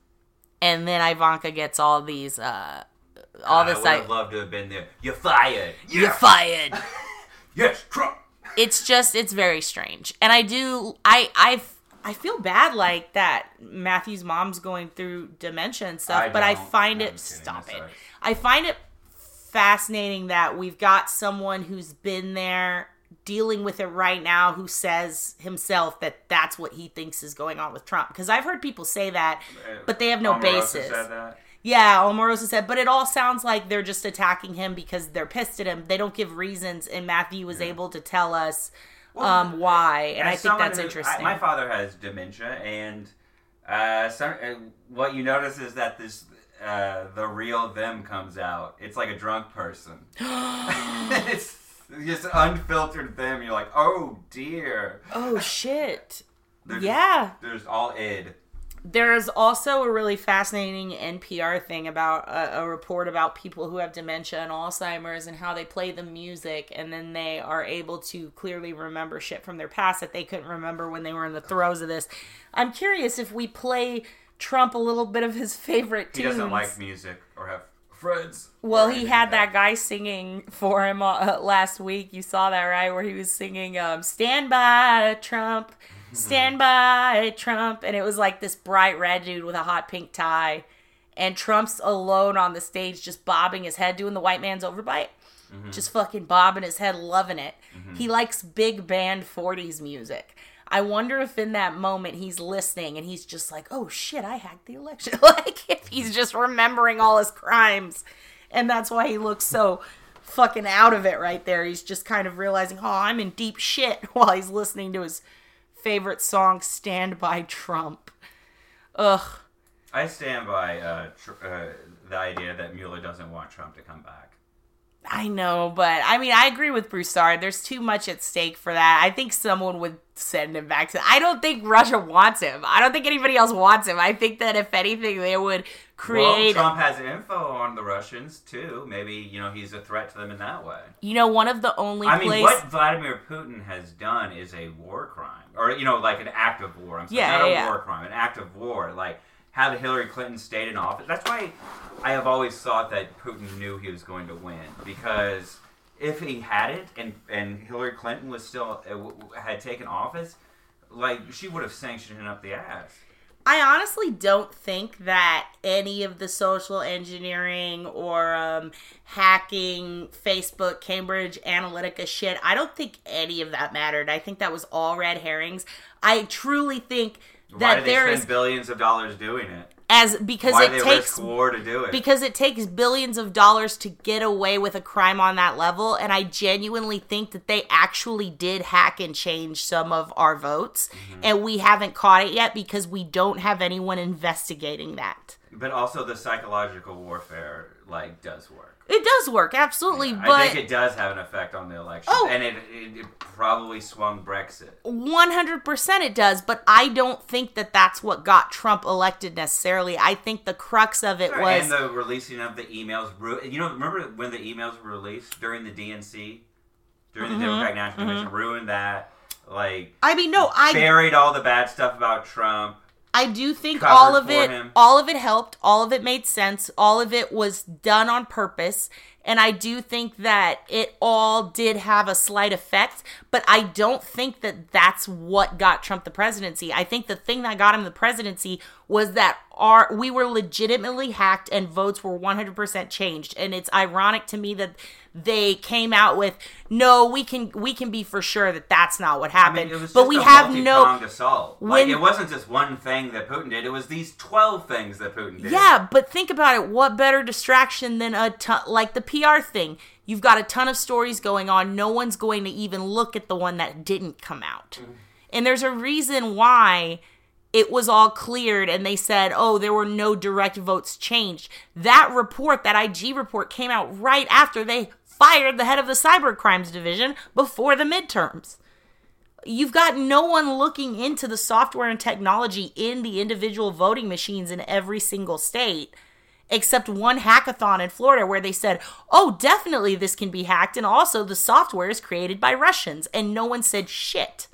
and then Ivanka gets all these, uh, all this I would loved to have been there. You're fired. you're fired. Yes, Trump. it's just it's very strange and i do i i i feel bad like that matthew's mom's going through dementia and stuff I but i find it kidding. stop it i find it fascinating that we've got someone who's been there dealing with it right now who says himself that that's what he thinks is going on with trump because i've heard people say that but they have no basis. Yeah, Omarosa said, but it all sounds like they're just attacking him because they're pissed at him. They don't give reasons, and Matthew was able to tell us um, why, and I think that's who- interesting. I, my father has dementia, and uh, some, uh, what you notice is that this uh, the real them comes out. It's like a drunk person. it's just unfiltered them. You're like, oh dear. oh shit! There's, Yeah. There's all id. There's also a really fascinating NPR thing about a, a report about people who have dementia and Alzheimer's and how they play the music and then they are able to clearly remember shit from their past that they couldn't remember when they were in the throes of this. I'm curious if we play Trump a little bit of his favorite He doesn't like music or have friends. Well, he had that guy singing for him uh, last week. You saw that, right? Where he was singing um, "Stand by Trump, Mm-hmm. Stand by Trump," and it was like this bright red dude with a hot pink tie, and Trump's alone on the stage, just bobbing his head, doing the white man's overbite, mm-hmm. just fucking bobbing his head, loving it. Mm-hmm. He likes big band '40s music. I wonder if in that moment he's listening and he's just like, "Oh shit, I hacked the election." like if he's just remembering all his crimes, and that's why he looks so fucking out of it right there. He's just kind of realizing, "Oh, I'm in deep shit," while he's listening to his favorite song, "Stand by Trump." Ugh. I stand by uh, tr- uh, the idea that Mueller doesn't want Trump to come back. I know, but I mean, I agree with Broussard. There's too much at stake for that. I think someone would send him back to. I don't think Russia wants him. I don't think anybody else wants him. I think that if anything, they would Well, create. Trump has info on the Russians too. Maybe you know he's a threat to them in that way. you know, one of the only I mean, what Vladimir Putin has done is a war crime, or you know, like an act of war. I'm sorry, Yeah, not yeah, a yeah. war crime, an act of war. Like have Hillary Clinton stayed in office. That's why I have always thought that Putin knew he was going to win because if he hadn't and and Hillary Clinton was still uh, had taken office, like she would have sanctioned him up the ass. I honestly don't think that any of the social engineering or um, hacking, Facebook, Cambridge Analytica shit, I don't think any of that mattered. I think that was all red herrings. I truly think Why that do they there spend is billions of dollars doing it? As because Why it takes war to do it? because it takes billions of dollars to get away with a crime on that level and i genuinely think that they actually did hack and change some of our votes Mm-hmm. and we haven't caught it yet because we don't have anyone investigating that But also the psychological warfare like does work. It does work absolutely but I think it does have an effect on the election, Oh. and it, it, it probably swung Brexit. 100% it does but i don't think that that's what got trump elected necessarily i think the crux of it was and the releasing of the emails. You know, remember when the emails were released during the DNC, during Mm-hmm. the Democratic National Convention, ruined that. Like i mean no i buried all the bad stuff about Trump. I do think covered all of it him. all of it helped, all of it made sense, all of it was done on purpose, and I do think that it all did have a slight effect, but I don't think that that's what got Trump the presidency. I think the thing that got him the presidency was that our we were legitimately hacked and votes were 100% changed, and it's ironic to me that they came out with no we can we can be for sure that that's not what I happened mean, it was but we have no assault. like it wasn't just one thing that Putin did; it was these twelve things that Putin did. Yeah, but think about it. What better distraction than a ton, like the PR thing? You've got a ton of stories going on. No one's going to even look at the one that didn't come out. Mm-hmm. And there's a reason why it was all cleared and they said, oh, there were no direct votes changed. That report, that IG report, came out right after they fired the head of the cyber crimes division before the midterms. You've got no one looking into the software and technology in the individual voting machines in every single state, except one hackathon in Florida where they said, oh, definitely this can be hacked, and also the software is created by Russians, and no one said shit.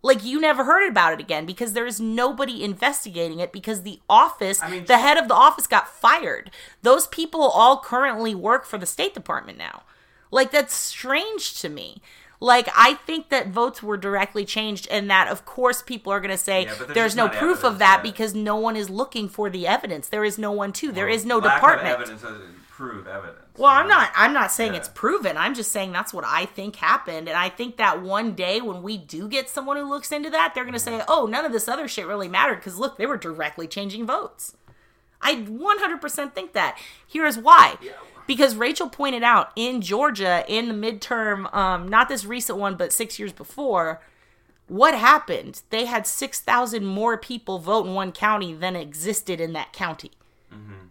Like you never heard about it again because there is nobody investigating it because the office, I mean, the head of the office got fired. Those people all currently work for the State Department now. Like that's strange to me. Like I think that votes were directly changed and that of course people are going to say Yeah, there's there's no proof of that because no one is looking for the evidence. There is no one to. There is no department. Evidence doesn't prove evidence. Well, I'm not. I'm not saying Yeah. it's proven. I'm just saying that's what I think happened, and I think that one day when we do get someone who looks into that, they're going to Mm-hmm. say, "Oh, none of this other shit really mattered because look, they were directly changing votes." I 100% think that. Here's why. Because Rachel pointed out in Georgia in the midterm, um, not this recent one, but six years before, what happened? They had 6,000 more people vote in one county than existed in that county.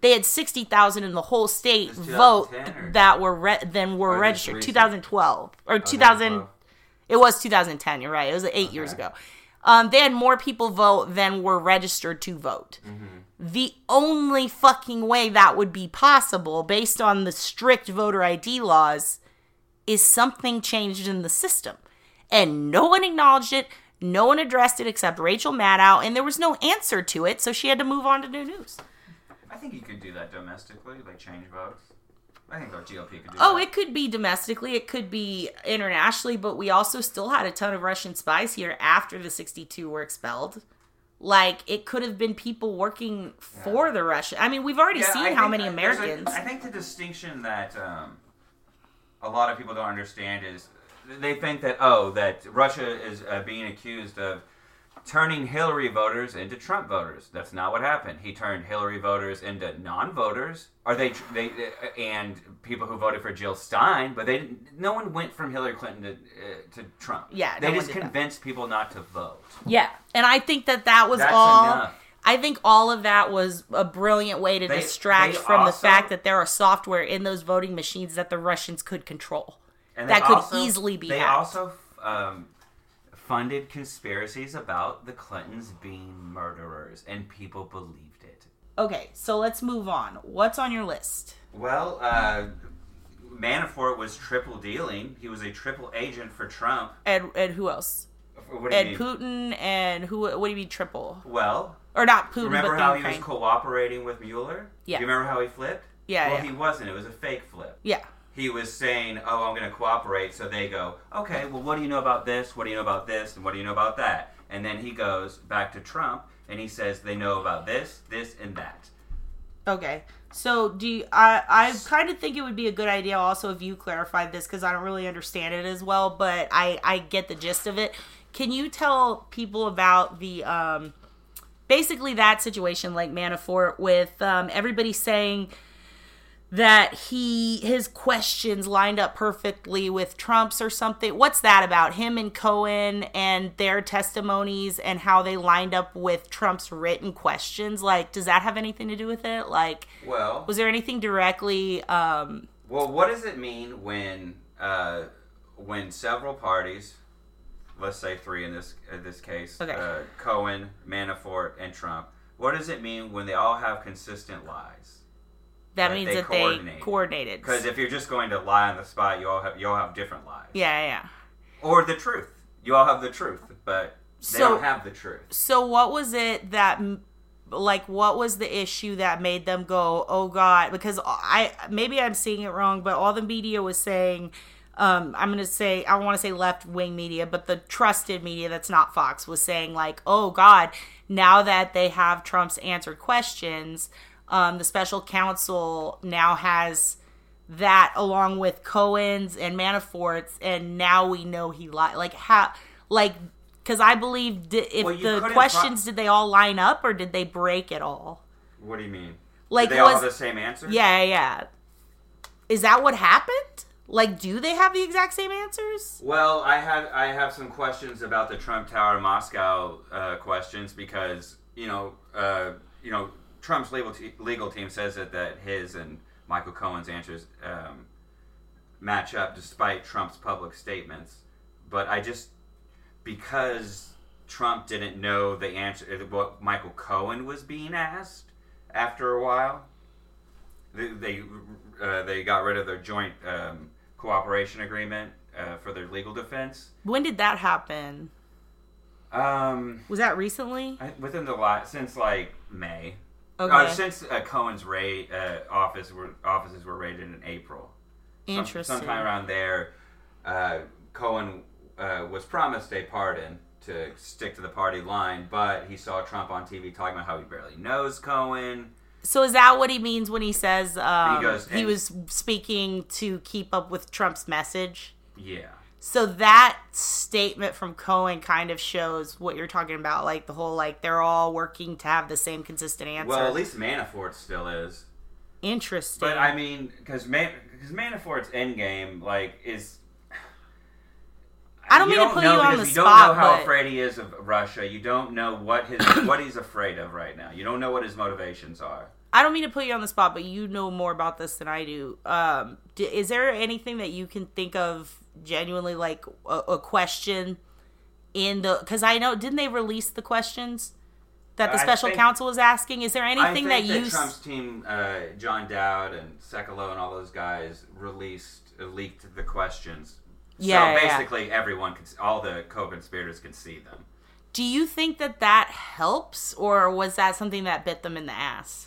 They had 60,000 in the whole state vote or- that were re- then were Or registered. 2012 or Oh, 2000 2012. it was 2010, you're right. It was 8 years ago. Um, they had more people vote than were registered to vote. Mm-hmm. The only fucking way that would be possible based on the strict voter ID laws is something changed in the system. And no one acknowledged it. No one addressed it except Rachel Maddow, and there was no answer to it, so she had to move on to new news. I think you could do that domestically, like change votes. I think our GOP could do that. Oh, that. it could be domestically, it could be internationally, but we also still had a ton of Russian spies here after the 62 were expelled. Like, it could have been people working for the Russian. I mean, we've already Yeah, seen I how think many Americans. I think the distinction that um, a lot of people don't understand is they think that oh, that Russia is uh, being accused of turning Hillary voters into Trump voters. That's not what happened. He turned Hillary voters into non-voters, Are they they uh, and people who voted for Jill Stein, but they no one went from Hillary Clinton to uh, to Trump. Yeah, they no just did that. convinced people not to vote. yeah, and I think that that was That's all. enough. I think all of that was a brilliant way to They- distract they from the fact that there are software in those voting machines that the Russians could control. And That could also- easily be They hacked. also um, funded conspiracies about the Clintons being murderers, and people believed it. Okay, so let's move on. What's on your list? Well, uh, Manafort was triple dealing. He was a triple agent for Trump. And and who else? What do you And mean? Putin and who? What do you mean triple? Well, Or not Putin, remember but how he was cooperating with Mueller? Yeah. Do you remember how he flipped? Yeah, Well, yeah. he wasn't. It was a fake flip. yeah. He was saying, "Oh, I'm going to cooperate." So they go, "Okay, well, what do you know about this? What do you know about this? And what do you know about that?" And then he goes back to Trump and he says, "They know about this, this, and that." Okay. So do you, I? I kind of think it would be a good idea also if you clarified this because I don't really understand it as well, but I I get the gist of it. Can you tell people about the um, basically that situation like Manafort with um, everybody saying that he his questions lined up perfectly with Trump's or something. What's that about? Him and Cohen and their testimonies and how they lined up with Trump's written questions. Like, does that have anything to do with it? Like, Well, was there anything directly? Um, well, what does it mean when uh, when several parties, let's say three in this in this case, Okay. uh, Cohen, Manafort, and Trump, what does it mean when they all have consistent lies? That means they that they coordinated. Because if you're just going to lie on the spot, you all have you all have different lies. yeah, yeah, or the truth. You all have the truth, but they So- don't have the truth. So what was it that like what was the issue that made them go oh god because I maybe I'm seeing it wrong but all the media was saying um, I'm gonna say I don't want to say left wing media, but the trusted media that's not Fox was saying like, oh God, now that they have Trump's answered questions, um, the special counsel now has that along with Cohen's and Manafort's, and now we know he lied. Like how, like because I believe di- if Well, the questions pro- did they all line up or did they break it all? What do you mean? Like Do they all have the same answer? yeah, yeah. Is that what happened? Like, do they have the exact same answers? Well, I have I have some questions about the Trump Tower Moscow uh, questions because you know uh, you know Trump's legal te- legal team says that that his and Michael Cohen's answers um, match up despite Trump's public statements. But I just because Trump didn't know the answer what Michael Cohen was being asked after a while. They they, uh, they got rid of their joint um, cooperation agreement uh, for their legal defense. When did that happen? Um, Was that recently? I- within the lot since like May. Okay. Uh, since uh, Cohen's raid uh, office were offices were raided in April. Some- Interesting. sometime around there, uh, Cohen uh, was promised a pardon to stick to the party line, but he saw Trump on TV talking about how he barely knows Cohen. So is that what he means when he says um, He goes, he was speaking to keep up with Trump's message? Yeah. So that statement from Cohen kind of shows what you're talking about, like the whole like they're all working to have the same consistent answer. Well, at least Manafort still is. interesting. But I mean, because Man- cause Manafort's endgame like is. I don't mean to put know you on the you spot, don't know how but- afraid he is of Russia. You don't know what his what he's afraid of right now. You don't know what his motivations are. I don't mean to put you on the spot, but you know more about this than I do. Um, d- is there anything that you can think of genuinely like a, a question in the? Because I know didn't they release the questions that the I special think- counsel was asking? Is there anything I think that that, you? Trump's team, uh, John Dowd and Sekulow and all those guys released uh, leaked the questions. Yeah, so yeah, yeah. basically, everyone, can, all the co-conspirators, can see them. Do you think that that helps, or was that something that bit them in the ass?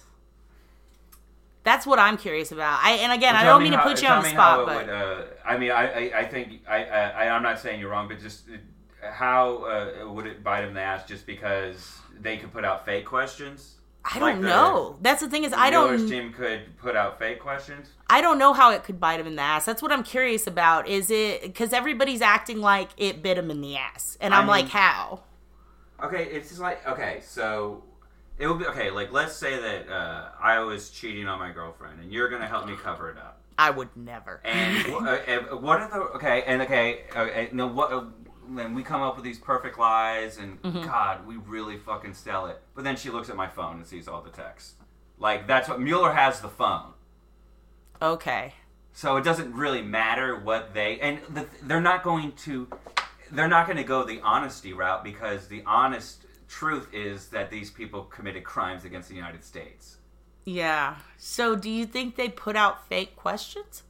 That's what I'm curious about. I and again, I don't me mean how- to put you on the spot, but would, uh, I mean, I, I, I think I, I, I'm not saying you're wrong, but just uh, how uh, would it bite him in the ass just because they could put out fake questions? I don't Like the- know. That's the thing is, I don't. team could put out fake questions. I don't know how it could bite him in the ass. That's what I'm curious about. Is it because everybody's acting like it bit him in the ass, and I I'm like, how? Okay, it's just like okay, so it would be okay. Like let's say that uh, I was cheating on my girlfriend, and you're gonna help me cover it up. I would never. And uh, uh, what are the okay? And okay, okay no, what? Uh, then we come up with these perfect lies, and Mm-hmm. God, we really fucking sell it. But then she looks at my phone and sees all the texts. Like that's what Mueller has the phone. Okay. So it doesn't really matter what they and the, they're not going to they're not going to go the honesty route because the honest truth is that these people committed crimes against the United States. Yeah. So, do you think they put out fake questions?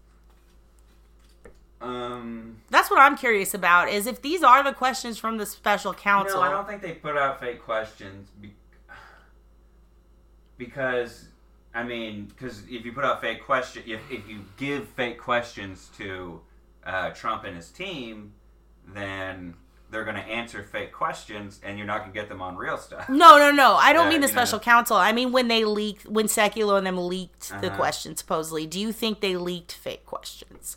Um That's what I'm curious about. Is if these are the questions from the special counsel? No, I don't think they put out fake questions be- because I mean, because if you put out fake question, if if you give fake questions to uh, Trump and his team, then they're going to answer fake questions, and you're not going to get them on real stuff. No, no, no. I don't mean the you know. special counsel. I mean when they leaked, when Sekulow and them leaked the Uh-huh. questions supposedly. Do you think they leaked fake questions?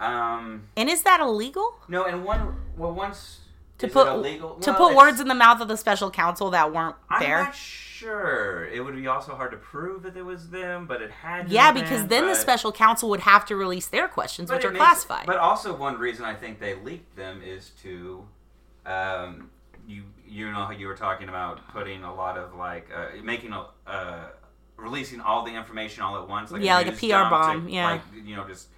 Um, And is that illegal? no, and one well once To is put illegal to put words in the mouth of the special counsel that weren't fair? I'm there? not sure. It would be also hard to prove that it was them, but it had. to Yeah, because been, then the special counsel would have to release their questions, But which are makes- classified. But also one reason I think they leaked them is to, um, you you know how you were talking about putting a lot of like uh, making a uh, releasing all the information all at once, like Yeah, like a PR dump to, bomb, yeah. like you know just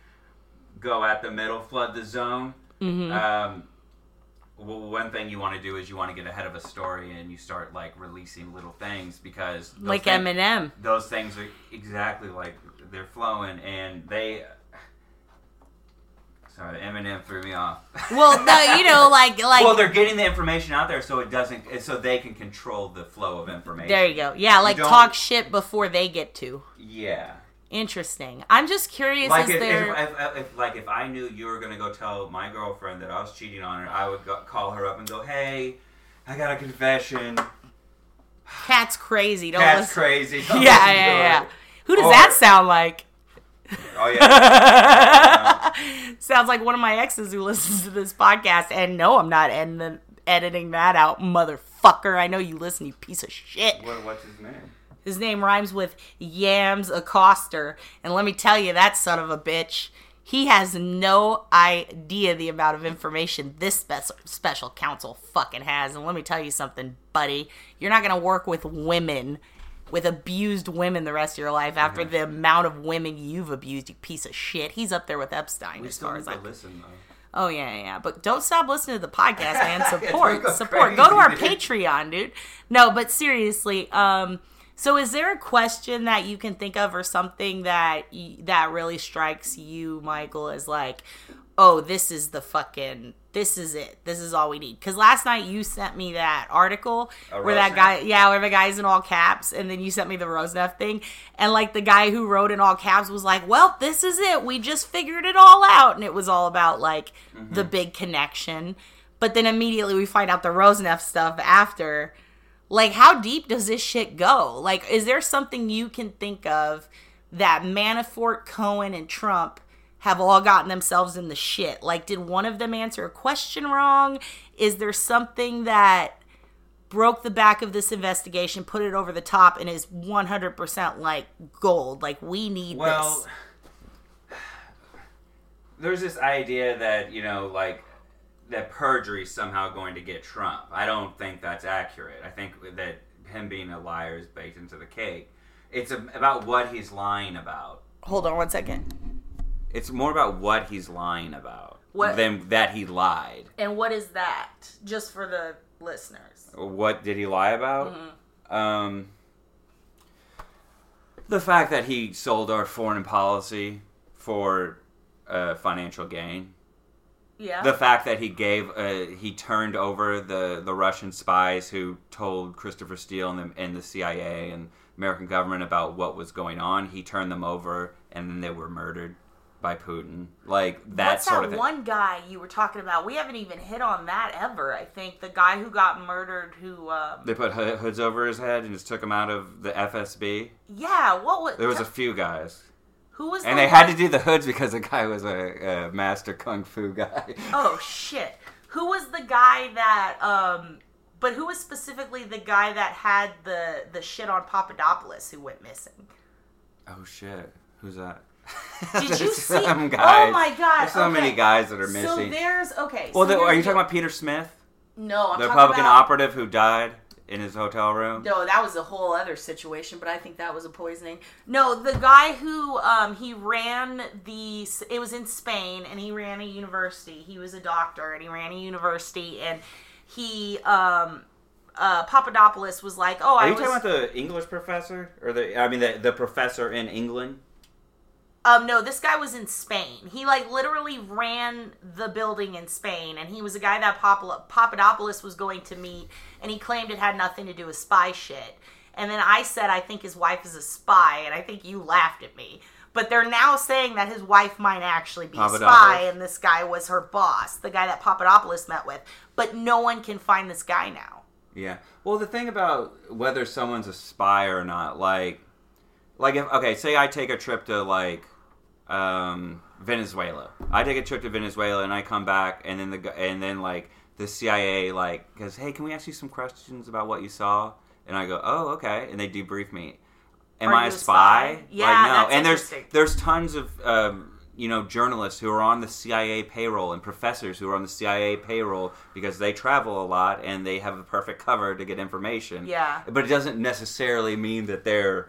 go at the middle, flood the zone. Mhm. Um, well, one thing you want to do is you want to get ahead of a story and you start like releasing little things because like things- Eminem. those things are exactly like they're flowing and they sorry eminem threw me off Well, no, you know, like like well they're getting the information out there so it doesn't so they can control the flow of information there you go. Yeah, like talk shit before they get to. yeah Interesting. I'm just curious. like if, there? if, if, if, like if i knew you were going to go tell my girlfriend that i was cheating on her i would go, call her up and go hey i got a confession Cat's crazy. Don't that's listen. crazy Yeah, Don't yeah, to yeah. Who does Or- that sound like? oh yeah Sounds like one of my exes who listens to this podcast. And no, I'm not ed- editing that out, motherfucker. I know you listen, you piece of shit. what, what's his name His name rhymes with Yams Acoster. And let me tell you, that son of a bitch, he has no idea the amount of information this spe- special counsel fucking has. And let me tell you something, buddy. You're not going to work with women with abused women the rest of your life after the amount of women you've abused, you piece of shit. He's up there with Epstein We as far as I'm listen though. Oh yeah, yeah, yeah. But don't stop listening to the podcast, man. Support, go support. Go to our dude. Patreon, dude. No, but seriously, um, so is there a question that you can think of or something that that really strikes you, Michael, as like, oh, this is the fucking, this is it. This is all we need. Because last night you sent me that article where that guy, yeah, where the guy's in all caps, and then you sent me the Rosneft thing, and like the guy who wrote in all caps was like, "Well, this is it. We just figured it all out," and it was all about like the big connection. But then immediately we find out the Rosneft stuff after. Like, how deep does this shit go? Like, is there something you can think of that Manafort, Cohen, and Trump have all gotten themselves in the shit? Like, did one of them answer a question wrong? Is there something that broke the back of this investigation, put it over the top, and is 100% like gold? Like, we need Well, this. there's this idea that you know, like that perjury is somehow going to get Trump. I don't think that's accurate. I think that him being a liar is baked into the cake. It's a, about what he's lying about. Hold on one second. It's more about what he's lying about What- than that he lied. And what is that? Just for the listeners. What did he lie about? Mm-hmm. Um, the fact that he sold our foreign policy for uh, financial gain. Yeah. The fact that he gave, uh, he turned over the, the Russian spies who told Christopher Steele and the, and the CIA and American government about what was going on. He turned them over, and then they were murdered by Putin. Like that What's sort that of thing. one guy you were talking about? We haven't even hit on that ever. I think the guy who got murdered, who, um, They put hoods over his head and just took him out of the FSB. yeah, what was? There was a few guys. Who was? And the they had to do the hoods because the guy was a, a master kung fu guy. Oh shit! Who was the guy that? um But who was specifically the guy that had the the shit on Papadopoulos who went missing? Oh shit! Who's that? Did you see? Some guys. Oh my god! There's so okay. many guys that are missing. So there's okay. well, so the, are you talking about Peter Smith, No, I'm the Republican about, operative who died in his hotel room? No, that was a whole other situation, but I think that was a poisoning. No, the guy who um he ran the it was in Spain and he ran a university. He was a doctor and he ran a university and he um uh Papadopoulos was like, "Oh, Are I you was talking about the English professor or the? I mean, the the professor in England. Um, no, this guy was in Spain. He like literally ran the building in Spain, and he was a guy that Papa- Papadopoulos was going to meet, and he claimed it had nothing to do with spy shit. And then I said I think his wife is a spy, and I think you laughed at me. But they're now saying that his wife might actually be a spy, and this guy was her boss, the guy that Papadopoulos met with. But no one can find this guy now. Yeah. Well, the thing about whether someone's a spy or not, like, like if okay, say I take a trip to like um, Venezuela. I take a trip to Venezuela and I come back, and then the and then like the CIA like goes, hey, can we ask you some questions about what you saw? And I go, oh, okay, and they debrief me. Am Are I a spy? spy? Yeah, like, no. and there's there's tons of um, you know journalists who are on the CIA payroll and professors who are on the CIA payroll because they travel a lot and they have a perfect cover to get information. Yeah. but it doesn't necessarily mean that they're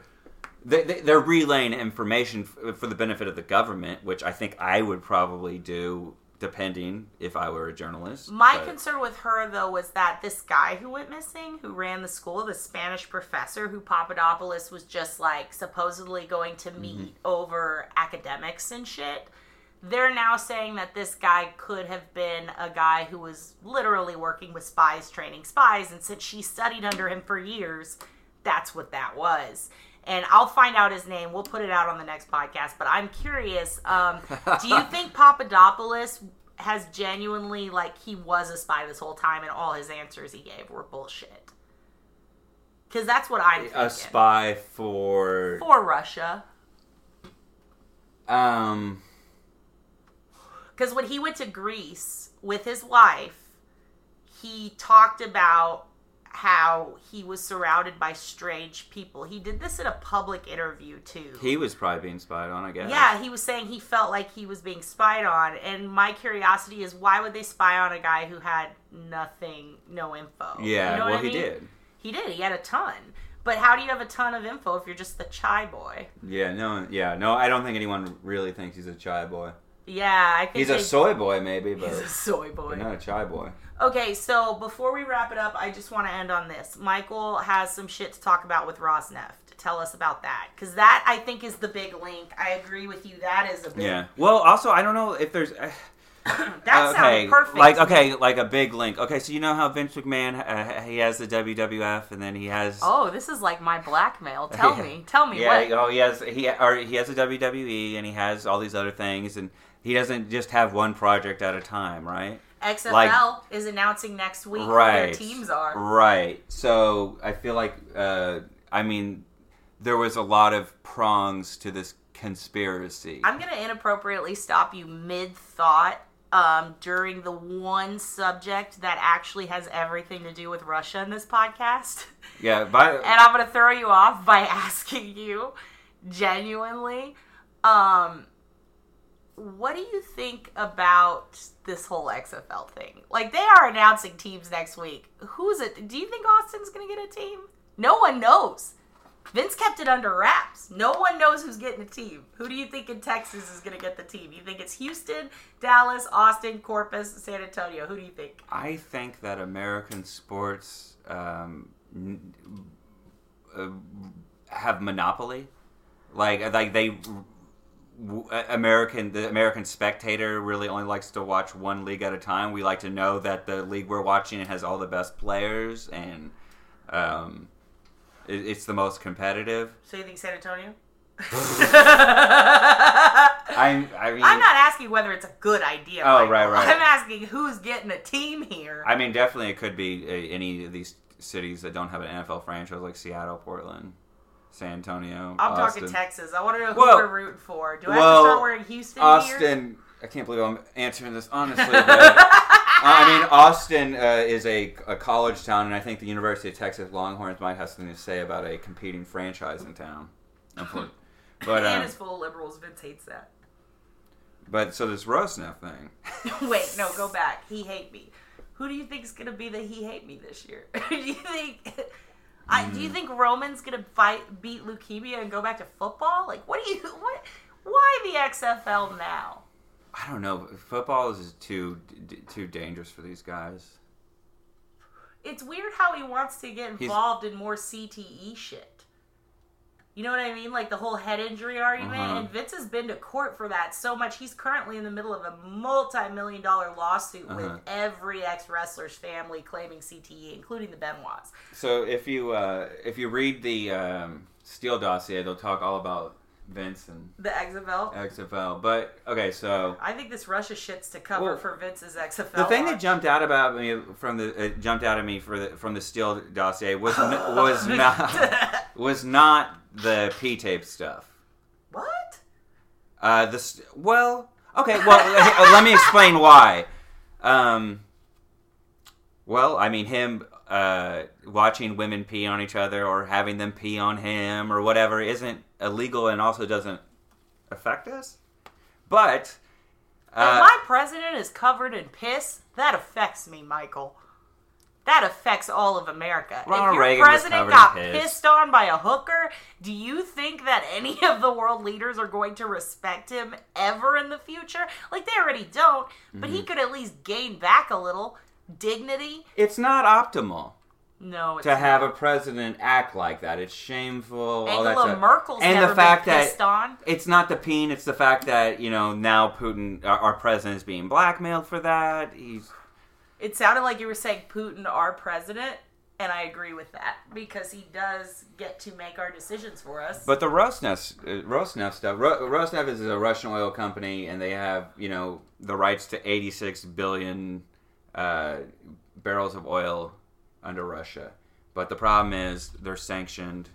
they, they, they're relaying information for the benefit of the government, which I think I would probably do depending if I were a journalist. My But- concern with her, though, was that this guy who went missing, who ran the school, the Spanish professor who Papadopoulos was just like supposedly going to mm-hmm. meet over academics and shit, they're now saying that this guy could have been a guy who was literally working with spies, training spies, and since she studied under him for years, that's what that was. And I'll find out his name. We'll put it out on the next podcast. But I'm curious. Um, do you think Papadopoulos has genuinely like he was a spy this whole time, and all his answers he gave were bullshit? Because that's what I'm thinking. a spy for for Russia. um Because when he went to Greece with his wife, he talked about how he was surrounded by strange people. He did this in a public interview too. he was probably being spied on. I guess. Yeah, he was saying he felt like he was being spied on. And my curiosity is why would they spy on a guy who had nothing, no info? Yeah. You know what well, I he mean? did. He did. He had a ton. But how do you have a ton of info if you're just the chai boy? Yeah, no, yeah, no. I don't think anyone really thinks he's a chai boy. Yeah, I think He's a soy boy, maybe, but, He's a soy boy. but not a chai boy. Okay, so before we wrap it up, I just want to end on this. Michael has some shit to talk about with Rosneft. Tell us about that, because that I think is the big link. I agree with you. That is a big. Yeah. Well, also, I don't know if there's. Uh, That okay, sounds perfect. like okay, like a big link. Okay, so you know how Vince McMahon uh, he has the WWF, and then he has. Oh, this is like my blackmail. Tell Yeah. me. Tell me Yeah, what. oh, he has he or he has a WWE, and he has all these other things, and he doesn't just have one project at a time, right? XFL like- is announcing next week right. their teams are. Right. So I feel like, uh, I mean, there was a lot of prongs to this conspiracy. I'm gonna inappropriately stop you mid thought um, during the one subject that actually has everything to do with Russia in this podcast. yeah, but and I'm gonna throw you off by asking you genuinely, um, what do you think about this whole XFL thing? Like they are announcing teams next week. Who's it? Do you think Austin's gonna get a team? No one knows. Vince kept it under wraps. No one knows who's getting a team. Who do you think in Texas is gonna get the team? You think it's Houston, Dallas, Austin, Corpus, San Antonio? Who do you think? I think that American sports um, uh, have monopoly. Like, like they. American the American spectator really only likes to watch one league at a time. We like to know that the league we're watching has all the best players and um, it, it's the most competitive. So you think San Antonio? I'm I mean I'm not asking whether it's a good idea. Oh, Michael. right, right. I'm asking who's getting a team here. I mean definitely it could be uh, any of these cities that don't have an NFL franchise like Seattle, Portland, San Antonio. I'm Austin. talking Texas. I want to know who Well- we're rooting for. Do I have to start wearing Houston? Austin. I can't believe I'm answering this honestly, but I mean Austin uh, is a, a college town, and I think the University of Texas Longhorns might have something to say about a competing franchise in town. But and um, it's full of liberals. Vince hates that. but so this Rosneft thing. Wait, no, go back. He hate me. Who do you think is gonna be the he hate me this year? do you think? I, do Hmm. you think Roman's gonna fight beat leukemia and go back to football? Like, what do you what? Why the XFL now? I don't know. Football is too d- too dangerous for these guys. It's weird how he wants to get He's- involved in more CTE shit. You know what I mean? Like the whole head injury argument. Uh-huh. And Vince has been to court for that so much. He's currently in the middle of a multi million dollar lawsuit with Uh-huh. every ex wrestler's family claiming CTE, including the Benoits. So if you uh, if you read the um, Steele dossier, they'll talk all about Vince and The XFL. XFL. But okay, so I think this Russia shit's to cover Well, for Vince's XFL. the thing that jumped out about me from the uh, jumped out at me for the, from the Steele dossier was n- was not was not the P tape stuff. What? Uh, the st- well, okay, well, let me explain why. Um, well, I mean, him uh, watching women pee on each other or having them pee on him or whatever isn't illegal and also doesn't affect us. But if uh, my president is covered in piss, that affects me, Michael. That affects all of America. Ronald if your Reagan president got piss. pissed on by a hooker, do you think that any of the world leaders are going to respect him ever in the future? Like they already don't, but Mm-hmm. he could at least gain back a little dignity. it's not optimal No, it's to have a president act like that. It's shameful. all that Angela. Merkel's and never the fact been that on. it's not the peen. It's the fact that you know now Putin, our, our president, is being blackmailed for that. He's It sounded like you were saying Putin, our president, and I agree with that because he does get to make our decisions for us. But the Rosneft, uh, Rosneft stuff. Rosneft is a Russian oil company, and they have you know the rights to 86 billion uh, barrels of oil under Russia. But the problem is they're sanctioned,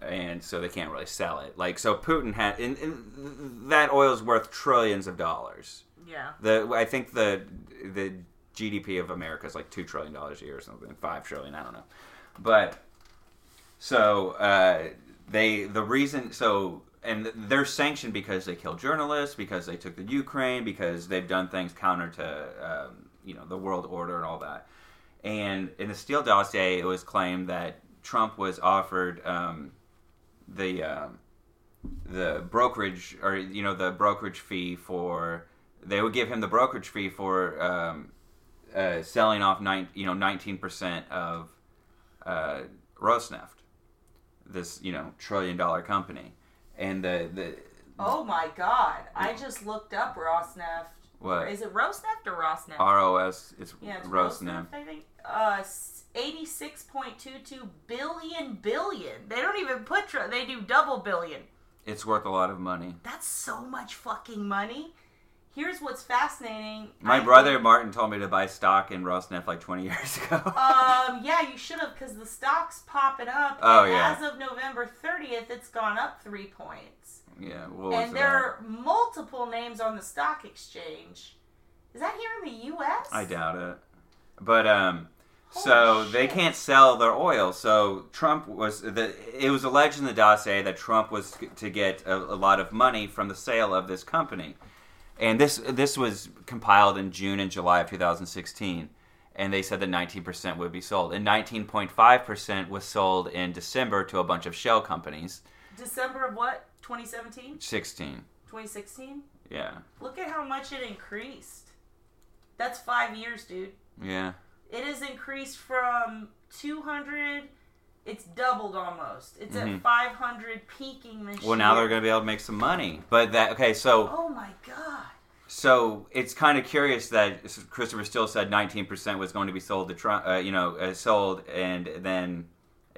and so they can't really sell it. Like so, Putin had and, and that oil is worth trillions of dollars. yeah. The I think the the GDP of America is like two trillion dollars a year or something, five trillion, I don't know. But so uh, they the reason so and they're sanctioned because they killed journalists, because they took the Ukraine, because they've done things counter to um, you know the world order and all that. And in the Steele dossier, it was claimed that Trump was offered um, the um, the brokerage or you know the brokerage fee for they would give him the brokerage fee for um, uh, selling off nine you know nineteen percent of uh, Rosneft, this you know trillion dollar company, and the the Oh my god! I just looked up Rosneft. What? is it? Rosneft or Rosneft? ROS it's, yeah, it's Rosneft. I think. Uh, eighty-six point two two billion billion. They don't even put. Tr- they do double billion. It's worth a lot of money. That's so much fucking money. Here's what's fascinating. My I brother think- Martin told me to buy stock in Rosneft like 20 years ago. Um, yeah, you should have because the stock's popping up. Oh, and yeah. As of November 30th, it's gone up three points. Yeah, and there are multiple names on the stock exchange. Is that here in the U.S.? I doubt it. But um, Holy so they can't sell their oil. So Trump was the. It was alleged in the dossier that Trump was to get a, a lot of money from the sale of this company, and this this was compiled in June and July of 2016. And they said that 19% would be sold, and 19.5% was sold in December to a bunch of shell companies. December of what? 2017? 16, 2016? yeah, Look at how much it increased. That's five years, dude. yeah. It has increased from 200. It's doubled almost. It's Mhm. at 500, peaking this year. Well, now they're going to be able to make some money. But that okay, so Oh my god. So it's kind of curious that Christopher Steele said 19% was going to be sold to Trump, uh, you know, uh, sold, and then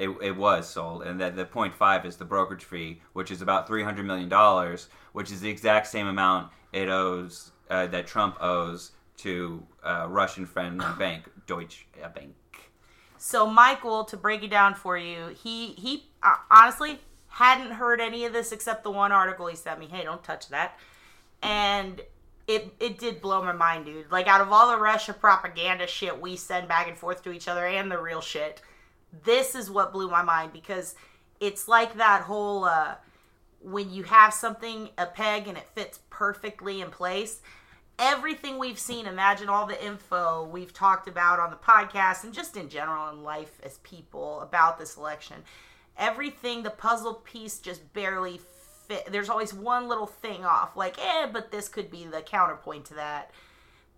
it, it was sold, and that the 0.5 is the brokerage fee, which is about 300 million dollars, which is the exact same amount it owes uh, that Trump owes to uh, Russian friend bank Deutsche Bank. So Michael, to break it down for you, he he uh, honestly hadn't heard any of this except the one article he sent me. Hey, don't touch that. And it it did blow my mind, dude. Like out of all the Russia propaganda shit we send back and forth to each other and the real shit, this is what blew my mind because it's like that whole uh when you have something a peg and it fits perfectly in place. Everything we've seen imagine all the info we've talked about on the podcast and just in general in life as people about this election. Everything the puzzle piece just barely fit. There's always one little thing off like eh but this could be the counterpoint to that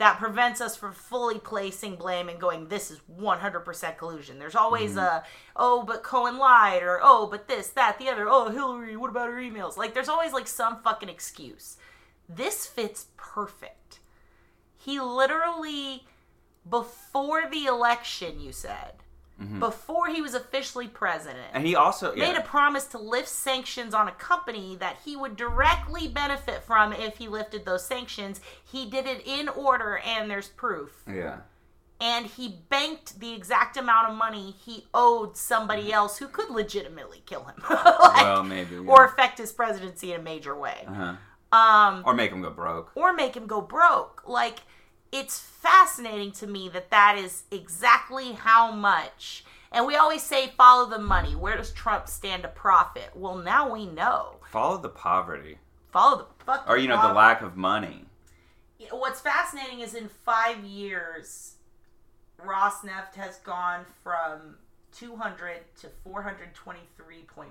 that prevents us from fully placing blame and going this is 100% collusion. There's always mm-hmm. a oh but cohen lied or oh but this that the other oh hillary what about her emails? Like there's always like some fucking excuse. This fits perfect. He literally before the election you said before he was officially president And he also yeah. made a promise to lift sanctions on a company that he would directly benefit from if he lifted those sanctions. He did it in order, and there's proof. yeah. And he banked the exact amount of money he owed somebody else who could legitimately kill him, Like, Well, maybe, yeah. or affect his presidency in a major way, Uh-huh. um, Or make him go broke. or make him go broke. Like it's fascinating to me that that is exactly how much. And we always say follow the money. Where does Trump stand to profit? Well, now we know. Follow the poverty, Follow the fuck. or you know, the lack of money. What's fascinating is in five years, Rosneft has gone from 200 to 423.1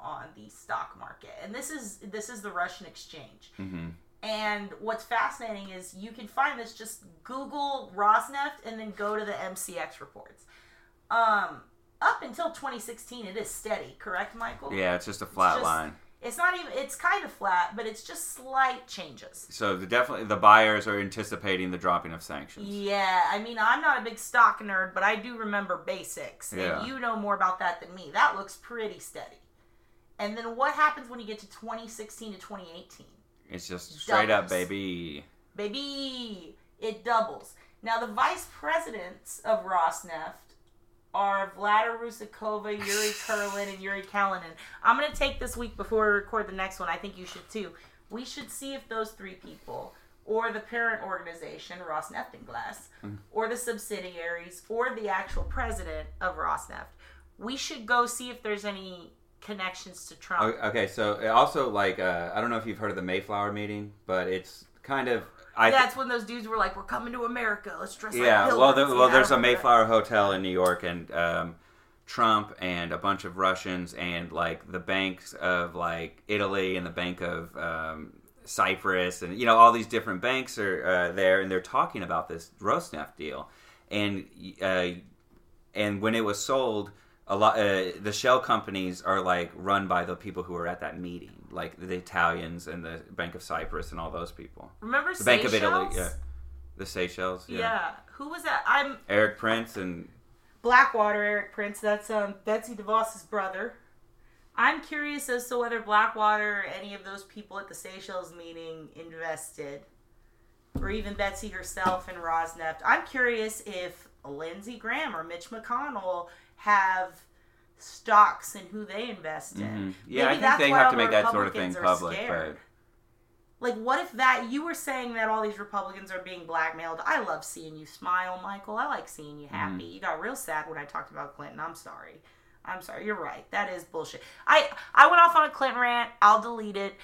on the stock market, and this is this is the Russian exchange. hmm And what's fascinating is you can find this just Google Rosneft and then go to the MCX reports. Um, up until 2016, it is steady, correct, Michael? Yeah, it's just a flat just- line. It's not even. It's kind of flat, but it's just slight changes. So the definitely the buyers are anticipating the dropping of sanctions. Yeah, I mean, I'm not a big stock nerd, but I do remember basics, Yeah. and you know more about that than me. That looks pretty steady. And then what happens when you get to 2016 to 2018? It's just straight up, baby. Baby, it doubles. Now, the vice presidents of Rosneft are Vlada Rusakova, Yuri Kurlin, and Yuri Kalinin. I'm going to take this week before we record the next one. I think you should too. We should see if those three people, or the parent organization, Rosneftegaz, mm. or the subsidiaries, or the actual president of Rosneft, we should go see if there's any connections to Trump. Okay, so also like uh, I don't know if you've heard of the Mayflower meeting, but it's kind of I That's when those dudes were like, "We're coming to America. Let's dress like yeah. Well, there, pilgrims." well, Yeah, there's a remember that. Mayflower hotel in New York, and um, Trump and a bunch of Russians and like the banks of like Italy and the Bank of um, Cyprus and you know all these different banks are uh, there and they're talking about this Rosneft deal and uh, and when it was sold a lot uh, the shell companies are like run by the people who were at that meeting like the Italians and the Bank of Cyprus and all those people Remember the Bank of Italy Seychelles? yeah the Seychelles yeah, Yeah. Who was that? I'm Erik Prince and Blackwater Erik Prince. That's um Betsy DeVos's brother. I'm curious as to whether Blackwater or any of those people at the Seychelles meeting invested, or even Betsy herself in Rosneft. I'm curious if Lindsey Graham or Mitch McConnell have stocks in who they invest in. Mhm. yeah I think they have to make that sort of thing public scared. but Like, what if that you were saying that all these Republicans are being blackmailed? I love seeing you smile, Michael. I like seeing you happy. Mm-hmm. You got real sad when I talked about Clinton. I'm sorry. I'm sorry. You're right. That is bullshit. I I went off on a Clinton rant. I'll delete it.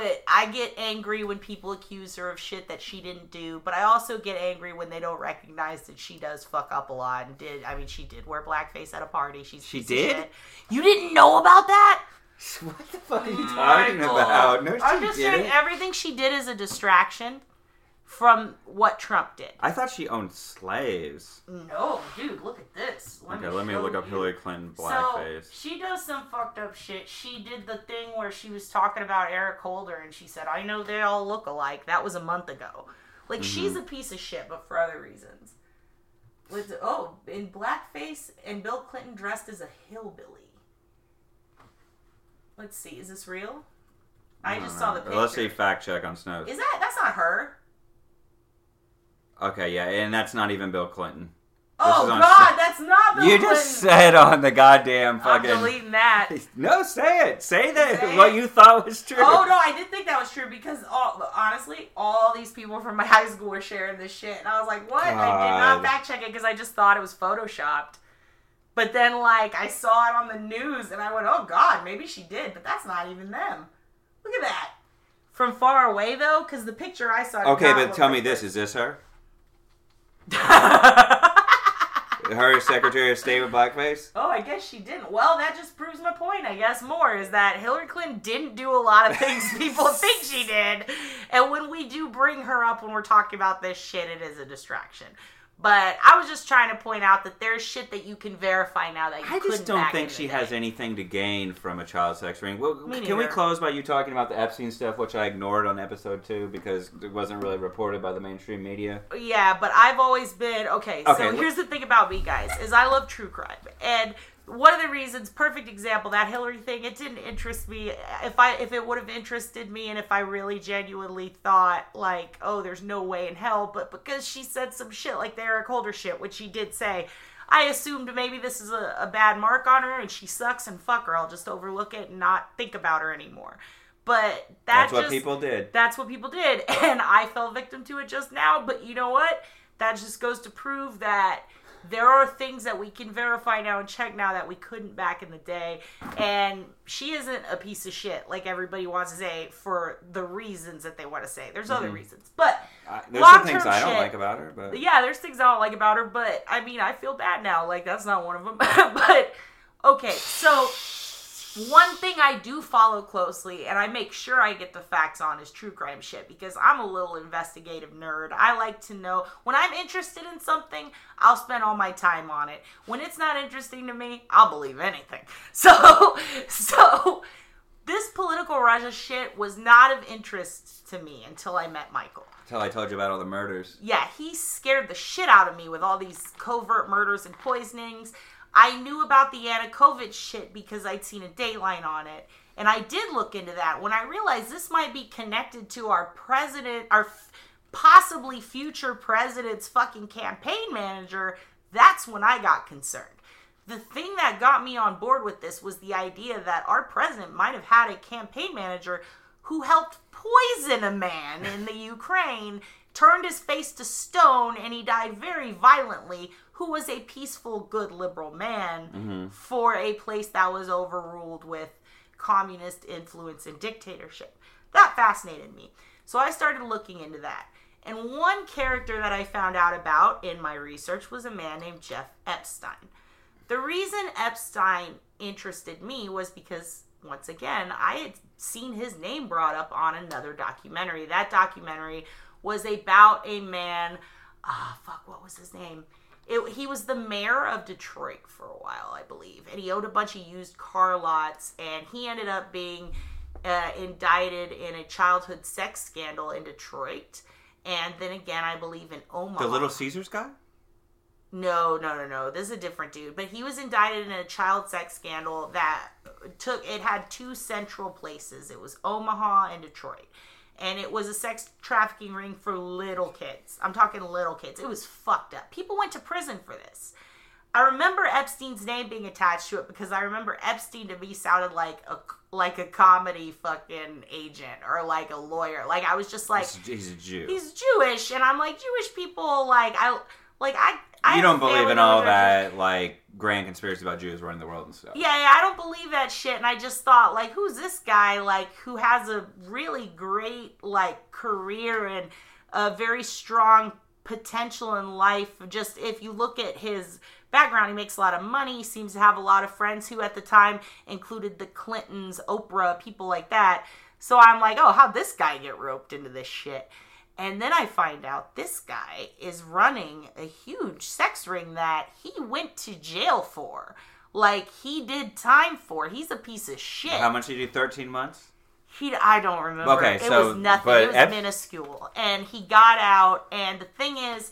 But I get angry when people accuse her of shit that she didn't do. But I also get angry when they don't recognize that she does fuck up a lot and did. I mean, she did wear blackface at a party. She's She did? shit. You didn't know about that? what the fuck are you mm, talking Michael. about no I'm just saying didn't. everything she did is a distraction from what Trump did. I thought she owned slaves. No, dude, look at this. Okay, let me look up. Hillary Clinton So blackface. she does some fucked up shit. She did the thing where she was talking about Eric Holder and she said, "I know they all look alike." That was a month ago. Like she's Mm-hmm. a piece of shit, but for other reasons. With oh, in blackface and Bill Clinton dressed as a hillbilly. Let's see, is this real? I just saw the picture. Let's see fact check on Snopes. Is that that's not her? Okay, yeah, and that's not even Bill Clinton. Oh is on God, that's not Bill you Clinton. just said on the goddamn fucking. I'm deleting that. No, say it. Say that. Say what it. you thought was true. Oh no, I did think that was true because all, honestly, all these people from my high school were sharing this shit, and I was like, "What?" I did not God. fact check it because I just thought it was photoshopped. But then, like, I saw it on the news, and I went, "Oh God, maybe she did," but that's not even them. Look at that. From far away though, because the picture I saw. Okay, but tell like me this: is this her? her. Secretary of State with blackface? Oh, I guess she didn't. Well, that just proves my point, I guess, more is that Hillary Clinton didn't do a lot of things people think she did. And when we do bring her up when we're talking about this shit, it is a distraction. But I was just trying to point out that there's shit that you can verify now that you I just don't think she has anything to gain from a child sex ring. Well, Me can we close by you talking about the Epstein stuff, which I ignored on episode two because it wasn't really reported by the mainstream media? Yeah, but I've always been okay. Okay, so here's the thing about me, guys, is I love true crime, and one of the reasons, perfect example, that Hillary thing, it didn't interest me. If I if it would have interested me, and if I really genuinely thought like, oh, there's no way in hell, but because she said some shit like the Eric Holder shit, which she did say. I assumed maybe this is a, a bad mark on her and she sucks and fuck her. I'll just overlook it and not think about her anymore. But that That's what just- people did. that's what people did and i fell victim to it just now but you know what that just goes to prove that there are things that we can verify now and check now that we couldn't back in the day and she isn't a piece of shit like everybody wants to say for the reasons that they want to say there's other mm-hmm. reasons but I, there's some things I don't shit- like about her, but yeah, there's things I don't like about her, but I mean, I feel bad now. Like that's not one of them. but okay, so one thing I do follow closely, and I make sure I get the facts on, is true crime shit because I'm a little investigative nerd. I like to know when I'm interested in something, I'll spend all my time on it. When it's not interesting to me, I'll believe anything. So, so this political Russia shit was not of interest to me until I met Michael until I told you about all the murders. yeah, he scared the shit out of me with all these covert murders and poisonings. I knew about the Yanukovych shit because I'd seen a Dateline on it. And I did look into that when I realized this might be connected to our president, our f- possibly future president's fucking campaign manager. That's when I got concerned. The thing that got me on board with this was the idea that our president might have had a campaign manager who helped poison a man in the Ukraine, turned his face to stone, and he died very violently, who was a peaceful, good liberal man for a place that was overruled with communist influence and dictatorship. That fascinated me. So I started looking into that. And one character that I found out about in my research was a man named Jeff Epstein. The reason Epstein interested me was because once again, I had seen his name brought up on another documentary. That documentary was about a man. Ah, fuck, what was his name? It, he was the mayor of Detroit for a while, I believe, and he owned a bunch of used car lots, and he ended up being uh, indicted in a childhood sex scandal in Detroit, and then again, I believe in Omaha. The Little Caesars guy? No, no, no, no. This is a different dude. But he was indicted in a child sex scandal that took it had two central places. It was Omaha and Detroit. And it was a sex trafficking ring for little kids. I'm talking little kids. It was fucked up. People went to prison for this. I remember Epstein's name being attached to it because I remember Epstein to me sounded like a like a comedy fucking agent or like a lawyer. Like I was just like He's- He's a Jew. he's Jewish, and I'm like Jewish people. Like I like I. I you don't believe in all that, like, grand conspiracy about Jews running the world and stuff. Yeah, yeah, I don't believe that shit. And I just thought, like, who's this guy? Like, who has a really great like career and a very strong potential in life. Just if you look at his background, he makes a lot of money. He seems to have a lot of friends who, at the time, included the Clintons, Oprah, people like that. So I'm like, oh, how'd this guy get roped into this shit? And then I find out this guy is running a huge sex ring that he went to jail for. Like he did time for. He's a piece of shit. How much did you do? 13 months? He, I don't remember. Okay, it so- was nothing. but It was Ep- minuscule, and he got out. And the thing is,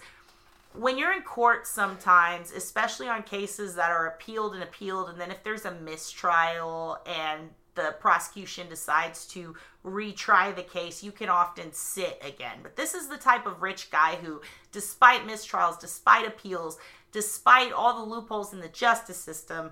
when you're in court, sometimes, especially on cases that are appealed and appealed, and then if there's a mistrial and the prosecution decides to retry the case, you can often sit again. But this is the type of rich guy who, despite mistrials, despite appeals, despite all the loopholes in the justice system,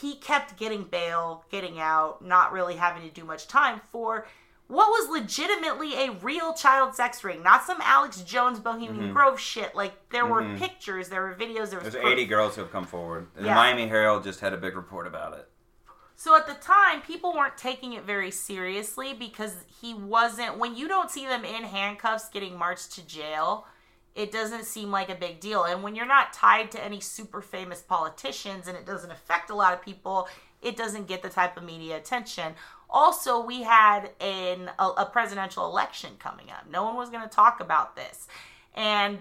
he kept getting bail, getting out, not really having to do much time for what was legitimately a real child sex ring, not some Alex Jones Bohemian mm-hmm. Grove shit. Like there were mm-hmm. pictures, there were videos, there was There's proof. 80 girls who have come forward. And Yeah. The Miami Herald just had a big report about it. So at the time, people weren't taking it very seriously because he wasn't. When you don't see them in handcuffs getting marched to jail, it doesn't seem like a big deal. And when you're not tied to any super famous politicians and it doesn't affect a lot of people, it doesn't get the type of media attention. Also, we had an, a, a presidential election coming up. No one was going to talk about this. And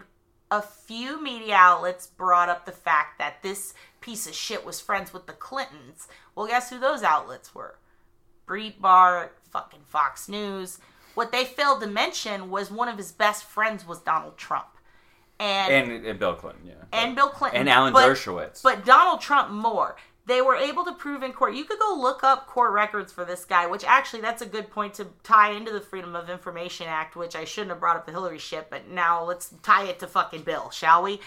a few media outlets brought up the fact that this piece of shit was friends with the Clintons. Well, guess who those outlets were? Breitbart, fucking Fox News. What they failed to mention was one of his best friends was Donald Trump. And And, and Bill Clinton, yeah. and Bill Clinton And Alan but- Dershowitz. But Donald Trump more. They were able to prove in court. You could go look up court records for this guy, which actually that's a good point to tie into the Freedom of Information Act, which I shouldn't have brought up the Hillary shit, but now let's tie it to fucking Bill, shall we?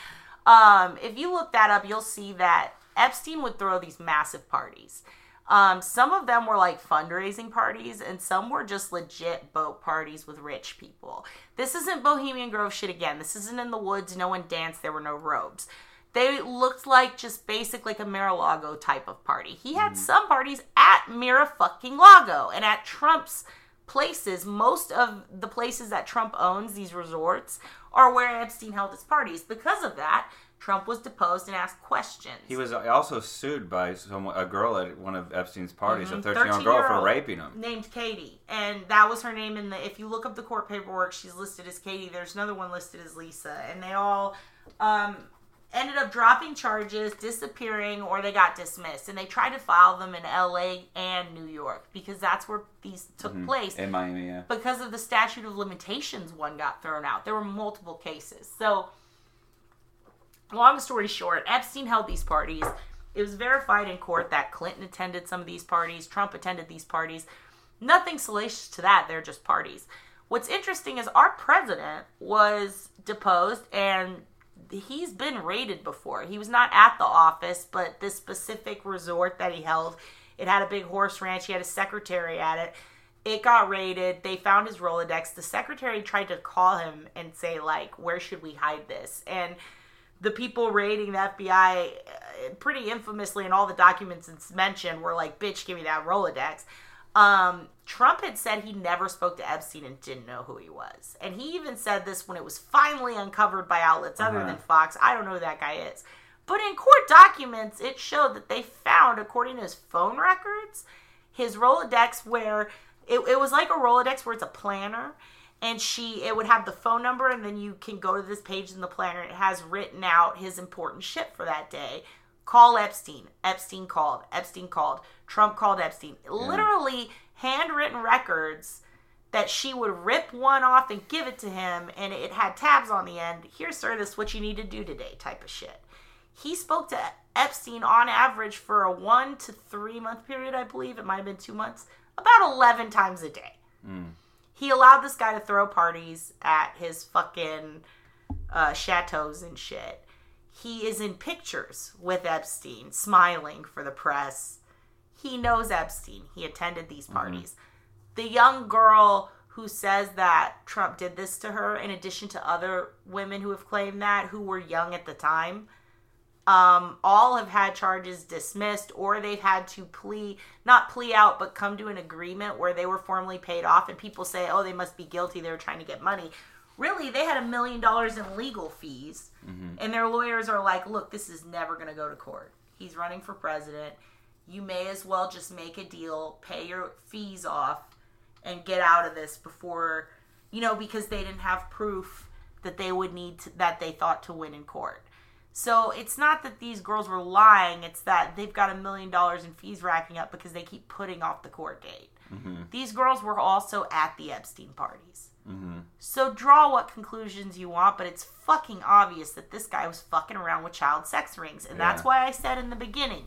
Um, if you look that up, you'll see that Epstein would throw these massive parties. Um, some of them were like fundraising parties, and some were just legit boat parties with rich people. This isn't Bohemian Grove shit again. This isn't in the woods. No one danced. There were no robes. They looked like just basic, like a Mar-a-Lago type of party. He had some parties at Mira fucking Lago and at Trump's places. Most of the places that Trump owns, these resorts, are where Epstein held his parties. Because of that, Trump was deposed and asked questions. He was also sued by someone, a girl at one of Epstein's parties, a 13 year old girl, for raping him. Named Katie. And that was her name in the if you look up the court paperwork, she's listed as Katie. There's another one listed as Lisa. And they all um ended up dropping charges, disappearing, or they got dismissed. And they tried to file them in LA and New York because that's where these took Mm-hmm. place. In Miami, yeah. because of the statute of limitations one got thrown out. There were multiple cases. So long story short epstein held these parties. It was verified in court that clinton attended some of these parties trump attended these parties. Nothing salacious to that. They're just parties. What's interesting is our president was deposed and he's been raided before. He was not at the office but this specific resort that he held it had a big horse ranch. He had a secretary at it. It got raided. They found his rolodex. The secretary tried to call him and say like where should we hide this? And the people raiding the fbi uh, pretty infamously in all the documents it's mentioned were like bitch give me that rolodex um, trump had said he never spoke to epstein and didn't know who he was and he even said this when it was finally uncovered by outlets other than fox i don't know who that guy is But in court documents, it showed that they found, according to his phone records, his Rolodex where it, it was like a Rolodex where it's a planner. And she, it would have the phone number, and then you can go to this page in the planner. It has written out his important shit for that day. Call Epstein. Epstein called. Epstein called. Trump called Epstein. Literally handwritten records that she would rip one off and give it to him, and it had tabs on the end. Here, sir, this is what you need to do today, type of shit. He spoke to Epstein on average for a one to three month period, I believe. It might have been two months, about 11 times a day. He allowed this guy to throw parties at his fucking uh, chateaus and shit. He is in pictures with Epstein, smiling for the press. He knows Epstein. He attended these parties. The young girl who says that Trump did this to her, in addition to other women who have claimed that, who were young at the time, um, all have had charges dismissed or they've had to plea, not plea out, but come to an agreement where they were formally paid off. And people say, oh, they must be guilty. They were trying to get money. Really, they had a million dollars in legal fees. And their lawyers are like, look, this is never going to go to court. He's running for president. You may as well just make a deal, pay your fees off, and get out of this before, you know, because they didn't have proof that they would need to, that they thought to win in court. So it's not that these girls were lying, it's that they've got a million dollars in fees racking up because they keep putting off the court date. Mm-hmm. These girls were also at the Epstein parties. Mm-hmm. So draw what conclusions you want, but it's fucking obvious that this guy was fucking around with child sex rings. And that's why I said in the beginning,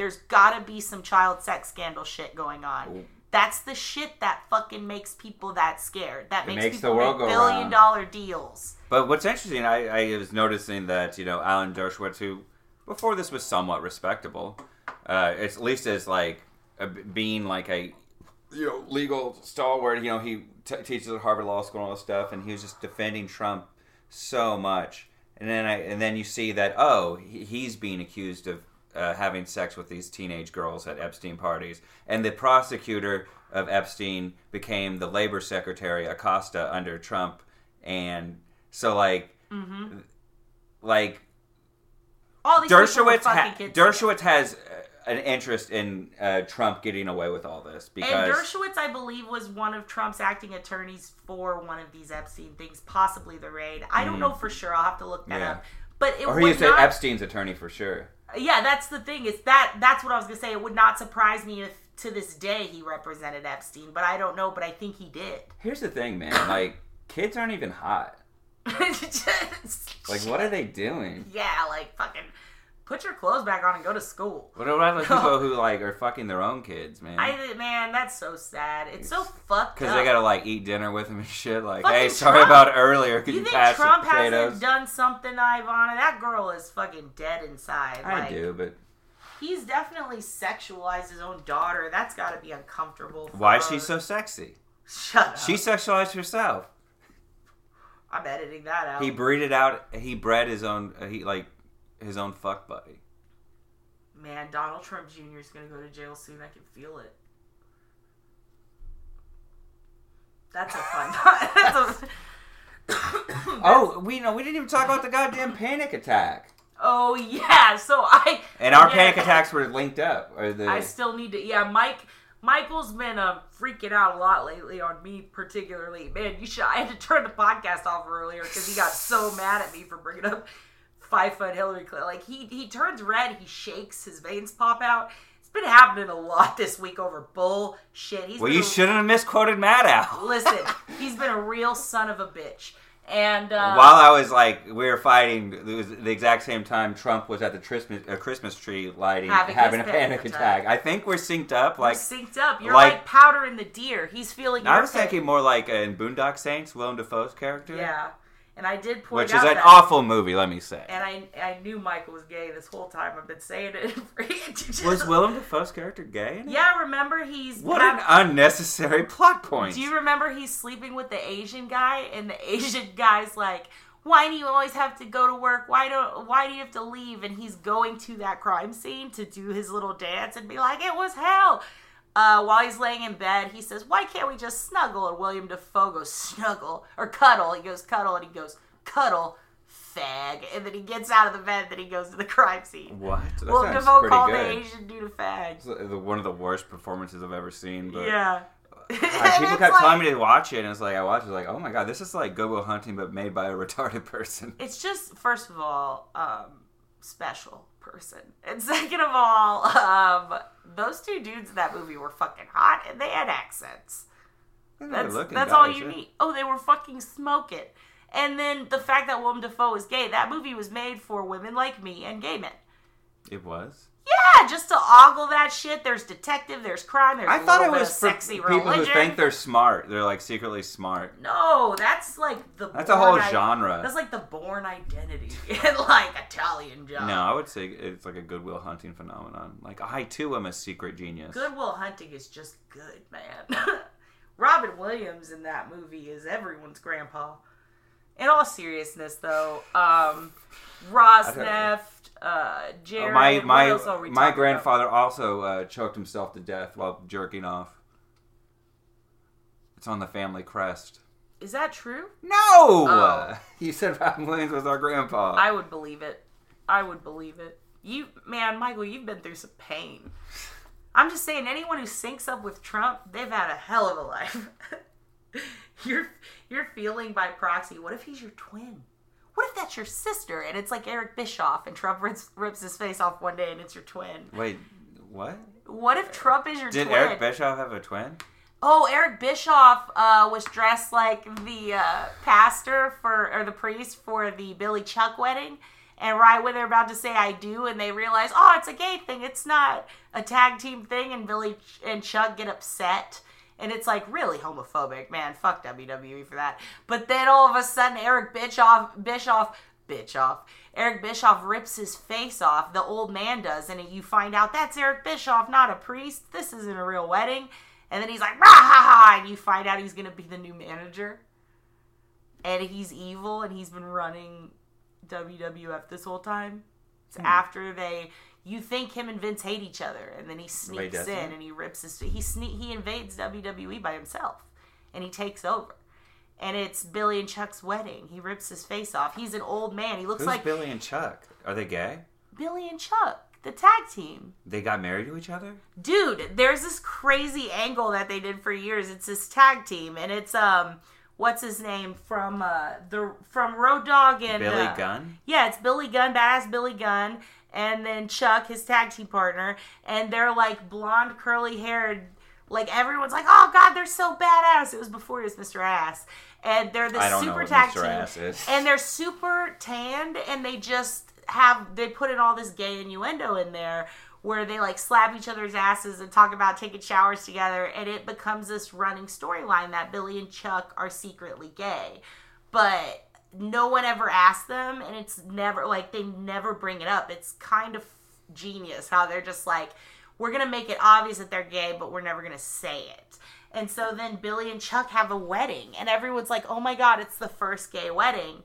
there's gotta be some child sex scandal shit going on. That's the shit that fucking makes people that scared. That makes, makes the people world make go billion dollar deals. But what's interesting, I, I was noticing that you know Alan Dershowitz, who before this was somewhat respectable, uh, at least as like a, being like a you know legal stalwart. You know he t- teaches at Harvard Law School and all this stuff, and he was just defending Trump so much. And then I and then you see that oh he, he's being accused of uh, having sex with these teenage girls at Epstein parties, and the prosecutor of Epstein became the labor secretary Acosta under Trump, and so like like All these people Dershowitz, ha- kids. Dershowitz has uh, an interest in uh, Trump getting away with all this And because Dershowitz, I believe, was one of Trump's acting attorneys for one of these Epstein things, possibly the raid. I don't know for sure. I'll have to look that Mm. Yeah. up. But it or he was not. Epstein's attorney for sure. Yeah, that's the thing. Is that that's what I was gonna say. It would not surprise me if to this day he represented Epstein, but I don't know. But I think he did. Here's the thing, man. Like kids aren't even hot. Like what are they doing? Yeah, like fucking put your clothes back on and go to school. What about the people who like are fucking their own kids, man? I man, that's so sad. It's so fucked Because they gotta like eat dinner with them and shit. Like, Fucking hey, sorry Trump. about earlier. Could You you, think Trump hasn't done something, Ivanka? That girl is fucking dead inside. I like, do, but He's definitely sexualized his own daughter. That's got to be uncomfortable. For why is she so sexy? Shut up. She sexualized herself. I'm editing that out. He breeded out. He bred his own. He like his own fuck buddy. Man, Donald Trump Jr. is gonna go to jail soon. I can feel it. That's a fun. That's a, Oh, we know we didn't even talk about the goddamn panic attack. oh yeah. So I And our yeah, panic attacks were linked up. Or the I still need to. Yeah, Mike. Michael's been uh, freaking out a lot lately on me, particularly. Man, you should. I had to turn the podcast off earlier because he got so mad at me for bringing up five foot Hillary Clinton. Like he he turns red, he shakes, his veins pop out. It's been happening a lot this week over bullshit. He's well, you a- shouldn't have misquoted Matt out. listen. He's been a real son of a bitch, and uh, While I was like, we were fighting. It was the exact same time Trump was at the Christmas, uh, Christmas tree lighting, Having having, a panic panic attack. attack. I think we're synced up. Like synced up. You're like, like- powder in the deer. He's feeling. I was pain. thinking more like uh, in Boondock Saints, Willem Dafoe's character. Yeah, and I did point which out is an that- awful movie. Let me say. And I I knew Michael was gay this whole time. I've been saying it. Was Willem Dafoe's character gay? Yeah, remember he's What an unnecessary plot point. Do you remember he's sleeping with the Asian guy, and the Asian guy's like, "Why do you always have to go to work? Why don't? Why do you have to leave?" And he's going to that crime scene to do his little dance and be like, "It was hell." Uh, while he's laying in bed, he says, "Why can't we just snuggle?" And Willem Dafoe goes, "Snuggle or cuddle." He goes, "Cuddle," and he goes, "Cuddle." fag, and then he gets out of the bed, then he goes to the crime scene. What? That Well, sounds Defoe called good. the Asian dude a fag. The- one of the worst performances I've ever seen. But Yeah. And people kept like- telling me to watch it, and it's like I watched it, like, oh my god, this is like Good Will Hunting, but made by a retarded person. It's just first of all, um, special person, and second of all, um, those two dudes in that movie were fucking hot, and they had accents. That's that's guys, all you yeah. need. Oh, they were fucking smoking. And then the fact that Willem Dafoe is gay, that movie was made for women like me and gay men. It was. Yeah, just to ogle that shit. There's detective, there's crime, there's I thought it was sexy people religion. who think they're smart. They're like secretly smart. no, that's like the That's a whole Bourne i- genre. That's like the Bourne Identity in like Italian job. No, I would say it's like a Good Will Hunting phenomenon. Like I too am a secret genius. Good Will Hunting is just good, man. Robin Williams in that movie is everyone's grandpa. In all seriousness, though, um, Rosneft, uh, Uh, Jared, my what my else are we my talking grandfather also uh, choked himself to death while jerking off. It's on the family crest. Is that true? No, Oh. you said Robin Williams was our grandpa. I would believe it. I would believe it. You, man, Michael, you've been through some pain. I'm just saying, anyone who syncs up with Trump, they've had a hell of a life. you're you're feeling by proxy. What if he's your twin? What if that's your sister and it's like Eric Bischoff and Trump rips, rips his face off one day and it's your twin? Wait, what? What if Trump is your Did twin? Eric Bischoff have a twin? Oh, Eric Bischoff uh, was dressed like the uh, pastor for, or the priest for the Billy Chuck wedding. And right when they're about to say "I do," and they realize, oh, it's a gay thing. It's not a tag team thing. And Billy and Chuck get upset, and it's like really homophobic, man. Fuck WWE for that. But then all of a sudden, Eric Bischoff, Bischoff, Bischoff, Eric Bischoff rips his face off. The old man does, and you find out that's Eric Bischoff, not a priest. This isn't a real wedding. And then he's like, rah ha ha, and you find out he's gonna be the new manager. And he's evil, and he's been running WWF this whole time. It's Hmm. after they, you think him and Vince hate each other, and then he sneaks in and he rips his, he sne- he invades WWE by himself, and he takes over. And it's Billy and Chuck's wedding. He rips his face off. He's an old man. He looks Who's like Billy and Chuck? Are they gay? Billy and Chuck, the tag team. They got married to each other? dude there's this crazy angle that they did for years it's this tag team and it's um what's his name from uh the from road dog and Billy uh, Gunn? yeah it's billy gunn badass billy gunn and then chuck his tag team partner and they're like blonde curly haired like everyone's like oh god they're so badass. It was before he was mr ass. And they're the I don't know super tag team. And they're super tanned and they just have they put in all this gay innuendo in there where they like slap each other's asses and talk about taking showers together and it becomes this running storyline that billy and chuck are secretly gay. But no one ever asked them and it's never like they never bring it up it's kind of genius how they're just like we're gonna make it obvious that they're gay but we're never gonna say it and so then billy and chuck have a wedding and everyone's like oh my god it's the first gay wedding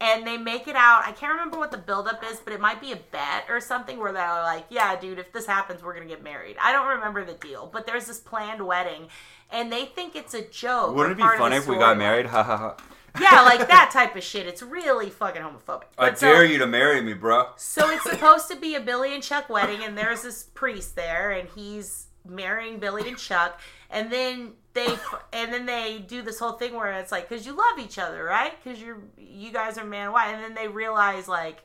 and they make it out. I can't remember what the buildup is, but it might be a bet or something where they're like, "Yeah, dude, if this happens, we're gonna get married." I don't remember the deal, but there's this planned wedding, and they think it's a joke. Wouldn't it be funny if we got married? Ha ha ha. Yeah, like that type of shit. It's really fucking homophobic. I But so- dare you to marry me, bro. so it's supposed to be a Billy and Chuck wedding, and there's this priest there, and he's marrying Billy and Chuck, and then they and then they do this whole thing where it's like, because you love each other, right? Because you're you guys are man and wife, and then they realize like.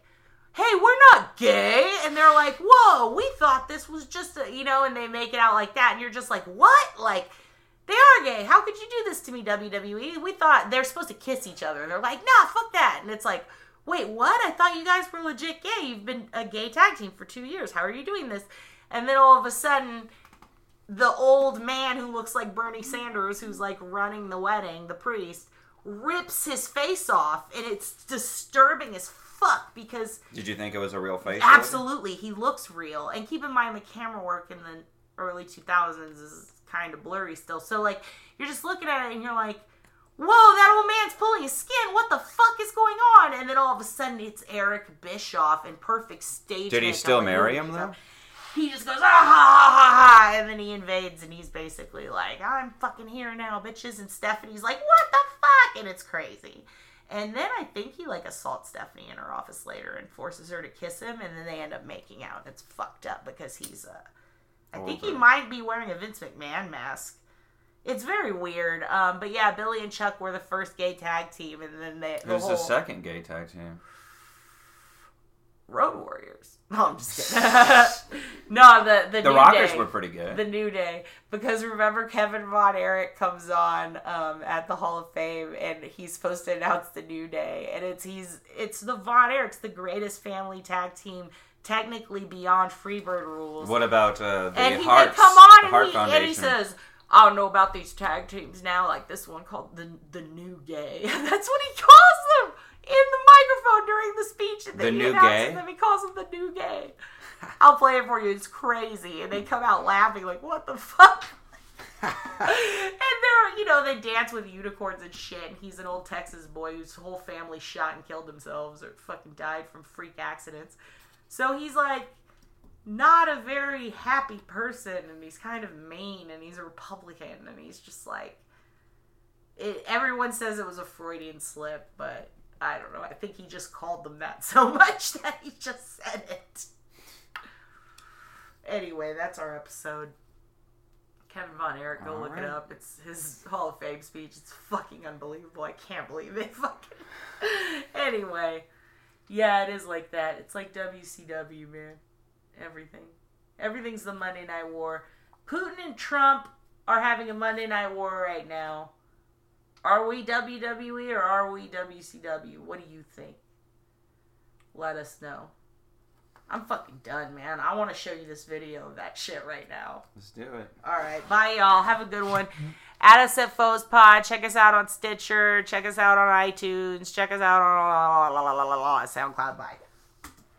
Hey, we're not gay, and they're like, "Whoa, we thought this was just a, you know," and they make it out like that, and you're just like, "What?" Like, they are gay. How could you do this to me, WWE? We thought they're supposed to kiss each other. They're like, nah, fuck that. And it's like, wait, what? I thought you guys were legit gay. You've been a gay tag team for two years. How are you doing this? And then all of a sudden, the old man who looks like Bernie Sanders, who's like running the wedding, the priest, rips his face off. And it's disturbing as fuck because Did you think it was a real face? Absolutely, he looks real. And keep in mind, the camera work in the early 2000s is kind of blurry still. So, like, you're just looking at it and you're like, whoa, that old man's pulling his skin. What the fuck is going on? And then all of a sudden, it's Eric Bischoff in perfect stage. Did he still marry him, though? He just goes, ah ha ha ha ha, and then he invades and he's basically like, I'm fucking here now, bitches. And Stephanie's like, what the fuck? And it's crazy. And then I think he like assaults Stephanie in her office later and forces her to kiss him, and then they end up making out. It's fucked up because he's uh, I think he might be wearing a Vince McMahon mask. It's very weird. Um, but yeah, Billy and Chuck were the first gay tag team, and then they the Who's whole the second gay tag team? Road Warriors. No, I'm just kidding. no, the the, The New Rockers Day. were pretty good. the New Day because remember Kevin Von Erich comes on um, at the Hall of Fame and he's supposed to announce the New Day and it's he's it's the Von Erichs the greatest family tag team technically beyond Freebird rules what about uh, the and he Hearts? they come on and Heart he, Foundation? and he says I don't know about these tag teams now like this one called the the New Gay that's what he calls them in the microphone during the speech and then The he New Gay? them he calls them the New Gay I'll play it for you. It's crazy. And they come out laughing, like, what the fuck? and they're, you know, they dance with unicorns and shit. And he's an old Texas boy whose whole family shot and killed themselves or fucking died from freak accidents. So he's like, not a very happy person. And he's kind of mean. And he's a Republican. And he's just like, it, everyone says it was a Freudian slip, but I don't know. I think he just called them that so much that he just said it. Anyway, that's our episode. Kevin Von Erich, go All look right. it up. It's his Hall of Fame speech. It's fucking unbelievable. I can't believe it. Fucking. anyway, yeah, it is like that. It's like WCW, man. Everything. Everything's the Monday Night War. Putin and Trump are having a Monday Night War right now. Are we WWE or are we WCW? What do you think? Let us know. I'm fucking done, man. I want to show you this video of that shit right now. Let's do it. All right. Bye, y'all. Have a good one. Mm-hmm. Add us at Foes Pod. Check us out on Stitcher. Check us out on iTunes. Check us out on SoundCloud. Bye.